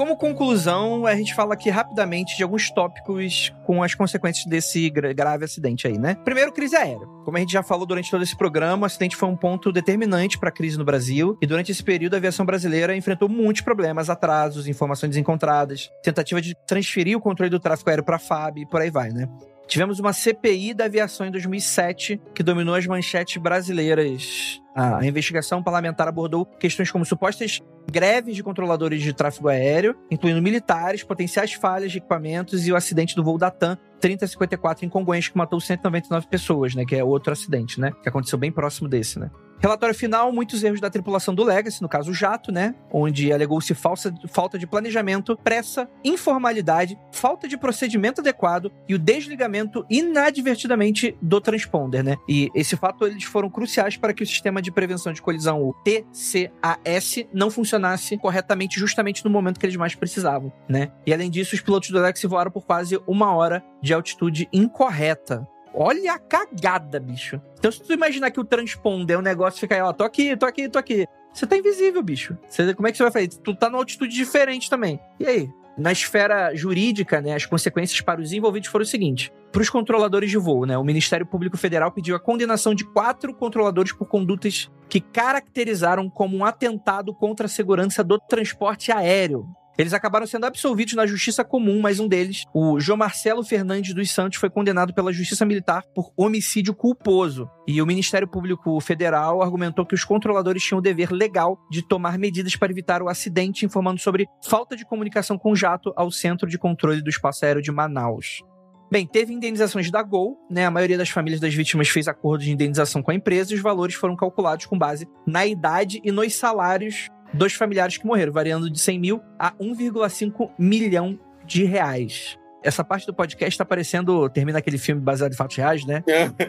Como conclusão, a gente fala aqui rapidamente de alguns tópicos com as consequências desse grave acidente aí, né? Primeiro, crise aérea. Como a gente já falou durante todo esse programa, o acidente foi um ponto determinante para a crise no Brasil e durante esse período a aviação brasileira enfrentou muitos problemas, atrasos, informações desencontradas, tentativa de transferir o controle do tráfego aéreo para a FAB e por aí vai, né? Tivemos uma CPI da aviação em 2007 que dominou as manchetes brasileiras. A investigação parlamentar abordou questões como supostas greves de controladores de tráfego aéreo, incluindo militares, potenciais falhas de equipamentos e o acidente do voo da TAM 3054 em Congonhas, que matou 199 pessoas, né? Que é outro acidente, né? Que aconteceu bem próximo desse, né? Relatório final, muitos erros da tripulação do Legacy, no caso o jato, né? Onde alegou-se falta de planejamento, pressa, informalidade, falta de procedimento adequado e o desligamento inadvertidamente do transponder, né? E esse fato eles foram cruciais para que o sistema de prevenção de colisão, o TCAS, não funcionasse corretamente justamente no momento que eles mais precisavam, né? E além disso, os pilotos do Legacy voaram por quase uma hora de altitude incorreta. Olha a cagada, bicho. Então, se tu imaginar que o transponder, o negócio fica aí, ó, tô aqui, tô aqui, tô aqui. Você tá invisível, bicho. Você, como é que você vai fazer? Tu tá numa altitude diferente também. E aí? Na esfera jurídica, né, as consequências para os envolvidos foram o seguinte: para os controladores de voo, né, o Ministério Público Federal pediu a condenação de quatro controladores por condutas que caracterizaram como um atentado contra a segurança do transporte aéreo. Eles acabaram sendo absolvidos na justiça comum, mas um deles, o João Marcelo Fernandes dos Santos, foi condenado pela justiça militar por homicídio culposo. E o Ministério Público Federal argumentou que os controladores tinham o dever legal de tomar medidas para evitar o acidente, informando sobre falta de comunicação com o jato ao Centro de Controle do Espaço Aéreo de Manaus. Bem, teve indenizações da Gol, né? A maioria das famílias das vítimas fez acordo de indenização com a empresa e os valores foram calculados com base na idade e nos salários dos familiares que morreram, variando de 100 mil a 1,5 milhão de reais. Essa parte do podcast tá parecendo. Termina aquele filme baseado em fatos reais, né?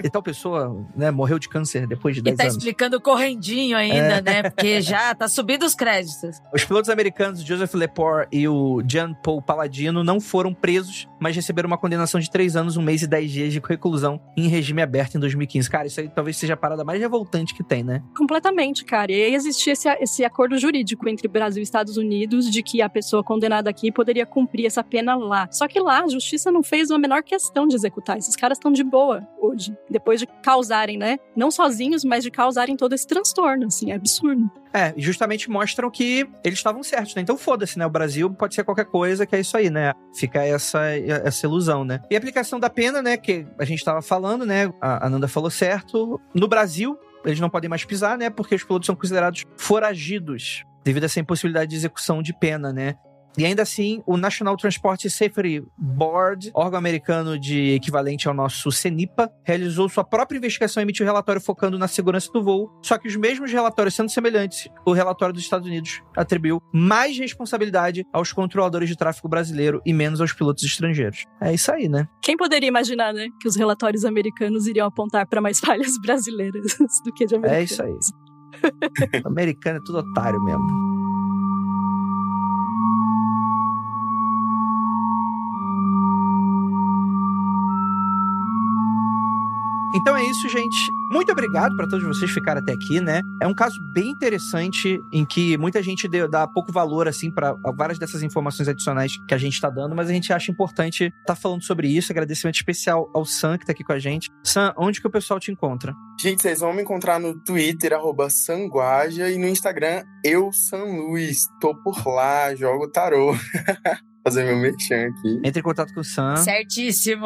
E tal pessoa, né, morreu de câncer depois de E 10 tá anos. explicando correndinho ainda, né? Porque já tá subindo os créditos. Os pilotos americanos Joseph Lepore e o Jean Paul Palladino não foram presos, mas receberam uma condenação de 3 anos, um mês e 10 dias de reclusão em regime aberto em 2015. Cara, isso aí talvez seja a parada mais revoltante que tem, né? Completamente, cara. E aí existia esse, esse acordo jurídico entre Brasil e Estados Unidos de que a pessoa condenada aqui poderia cumprir essa pena lá. Só que lá a justiça não fez a menor questão de executar. Esses caras estão de boa hoje, depois de causarem, né? Não sozinhos, mas de causarem todo esse transtorno, assim, é absurdo. É, justamente mostram que eles estavam certos, né? Então foda-se, né? O Brasil pode ser qualquer coisa, que é isso aí, né? Fica essa, essa ilusão, né? E a aplicação da pena, né? Que a gente tava falando, né? A Ananda falou certo. No Brasil, eles não podem mais pisar, né? Porque os pilotos são considerados foragidos devido a essa impossibilidade de execução de pena, né? E ainda assim, o National Transport Safety Board, órgão americano de equivalente ao nosso CENIPA, realizou sua própria investigação e emitiu relatório focando na segurança do voo. Só que os mesmos relatórios sendo semelhantes, o relatório dos Estados Unidos atribuiu mais responsabilidade aos controladores de tráfego brasileiro e menos aos pilotos estrangeiros. É isso aí, né? Quem poderia imaginar, né, que os relatórios americanos iriam apontar para mais falhas brasileiras do que de americanos? É isso aí. O americano é tudo otário mesmo. Então é isso, gente. Muito obrigado para todos vocês ficarem até aqui, né? É um caso bem interessante em que muita gente dá pouco valor assim para várias dessas informações adicionais que a gente tá dando, mas a gente acha importante estar falando sobre isso. Agradecimento especial ao Sam que tá aqui com a gente. Sam, onde que o pessoal te encontra? Gente, vocês vão me encontrar no Twitter, Sanguaja, e no Instagram, eu, San Luiz. Tô por lá, jogo tarô. Fazer meu merchan aqui. Entre em contato com o Sam. Certíssimo.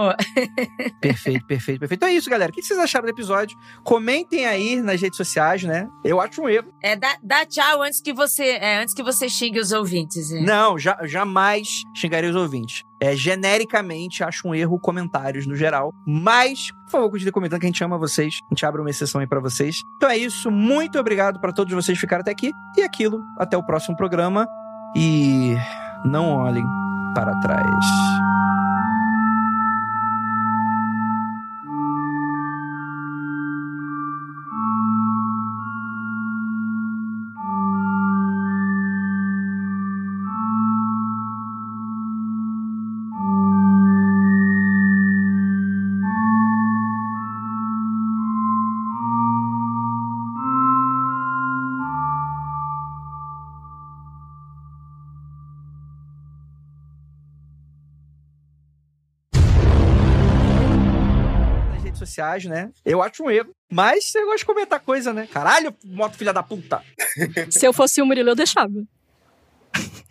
Perfeito, perfeito, perfeito. Então é isso, galera. O que vocês acharam do episódio? Comentem aí nas redes sociais, né? Eu acho um erro. É, dá, dá tchau antes que você, é, antes que você xingue os ouvintes. é. Não, já, jamais xingarei os ouvintes. É, genericamente, acho um erro comentários no geral. Mas, por favor, continue comentando que a gente ama vocês. A gente abre uma exceção aí pra vocês. Então é isso. Muito obrigado pra todos vocês que ficaram até aqui. E aquilo, até o próximo programa. E não olhem para trás. Sociais, né? Eu acho um erro. Mas você gosta de comentar coisa, né? Caralho, moto filha da puta. Se eu fosse o Murilo, eu deixava.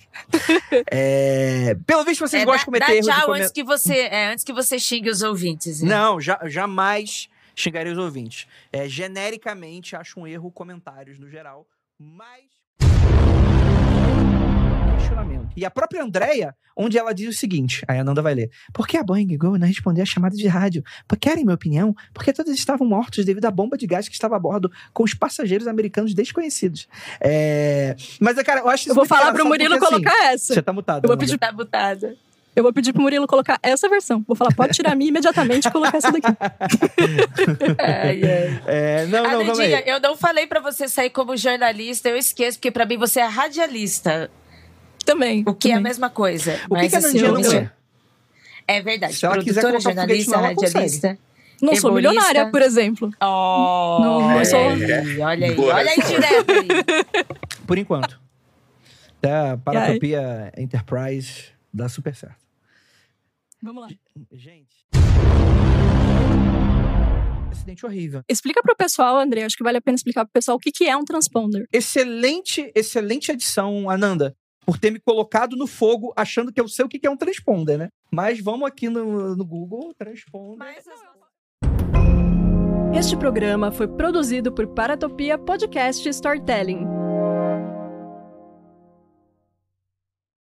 É... Pelo visto, vocês É, gostam de dá, cometer dá erros de tchau antes que você, é, antes que você xingue os ouvintes. é. Não, já, jamais xingarei os ouvintes. É, genericamente, acho um erro comentários no geral, mas. Questionamento. E a própria Andrea, onde ela diz o seguinte: aí a Nanda vai ler. Por que a Boeing Go não respondeu a chamada de rádio? Por querem minha opinião? Porque todos estavam mortos devido à bomba de gás que estava a bordo com os passageiros americanos desconhecidos. É... Mas, cara, eu acho Eu vou falar pro Murilo porque, assim, colocar essa. Você tá mutado. Eu vou pedir Tá butada. Eu vou pedir pro Murilo colocar essa versão. Vou falar, pode tirar a minha imediatamente e colocar essa daqui. Ai, ai. É, não, não. Anandinha, eu não falei pra você sair como jornalista, eu esqueço, porque pra mim você é radialista, Também. o que é a também. mesma coisa. O que, Mas, que a assim, Nandinha não eu- é? É verdade. Se ela Produtora, jornalista, radialista. Não sou Herborista. milionária, por exemplo. Oh, Não, sou- aí, olha aí, Boa olha aí direto aí. Por enquanto. Até a Paratopia Enterprise dá super certo. Vamos lá. Gente. Acidente horrível. Explica pro pessoal, André, acho que vale a pena explicar pro pessoal o que, que é um transponder. Excelente, excelente adição, Ananda. Por ter me colocado no fogo achando que eu sei o que que é um transponder, né? Mas vamos aqui no, no Google, transponder. Este programa foi produzido por Paratopia Podcast Storytelling.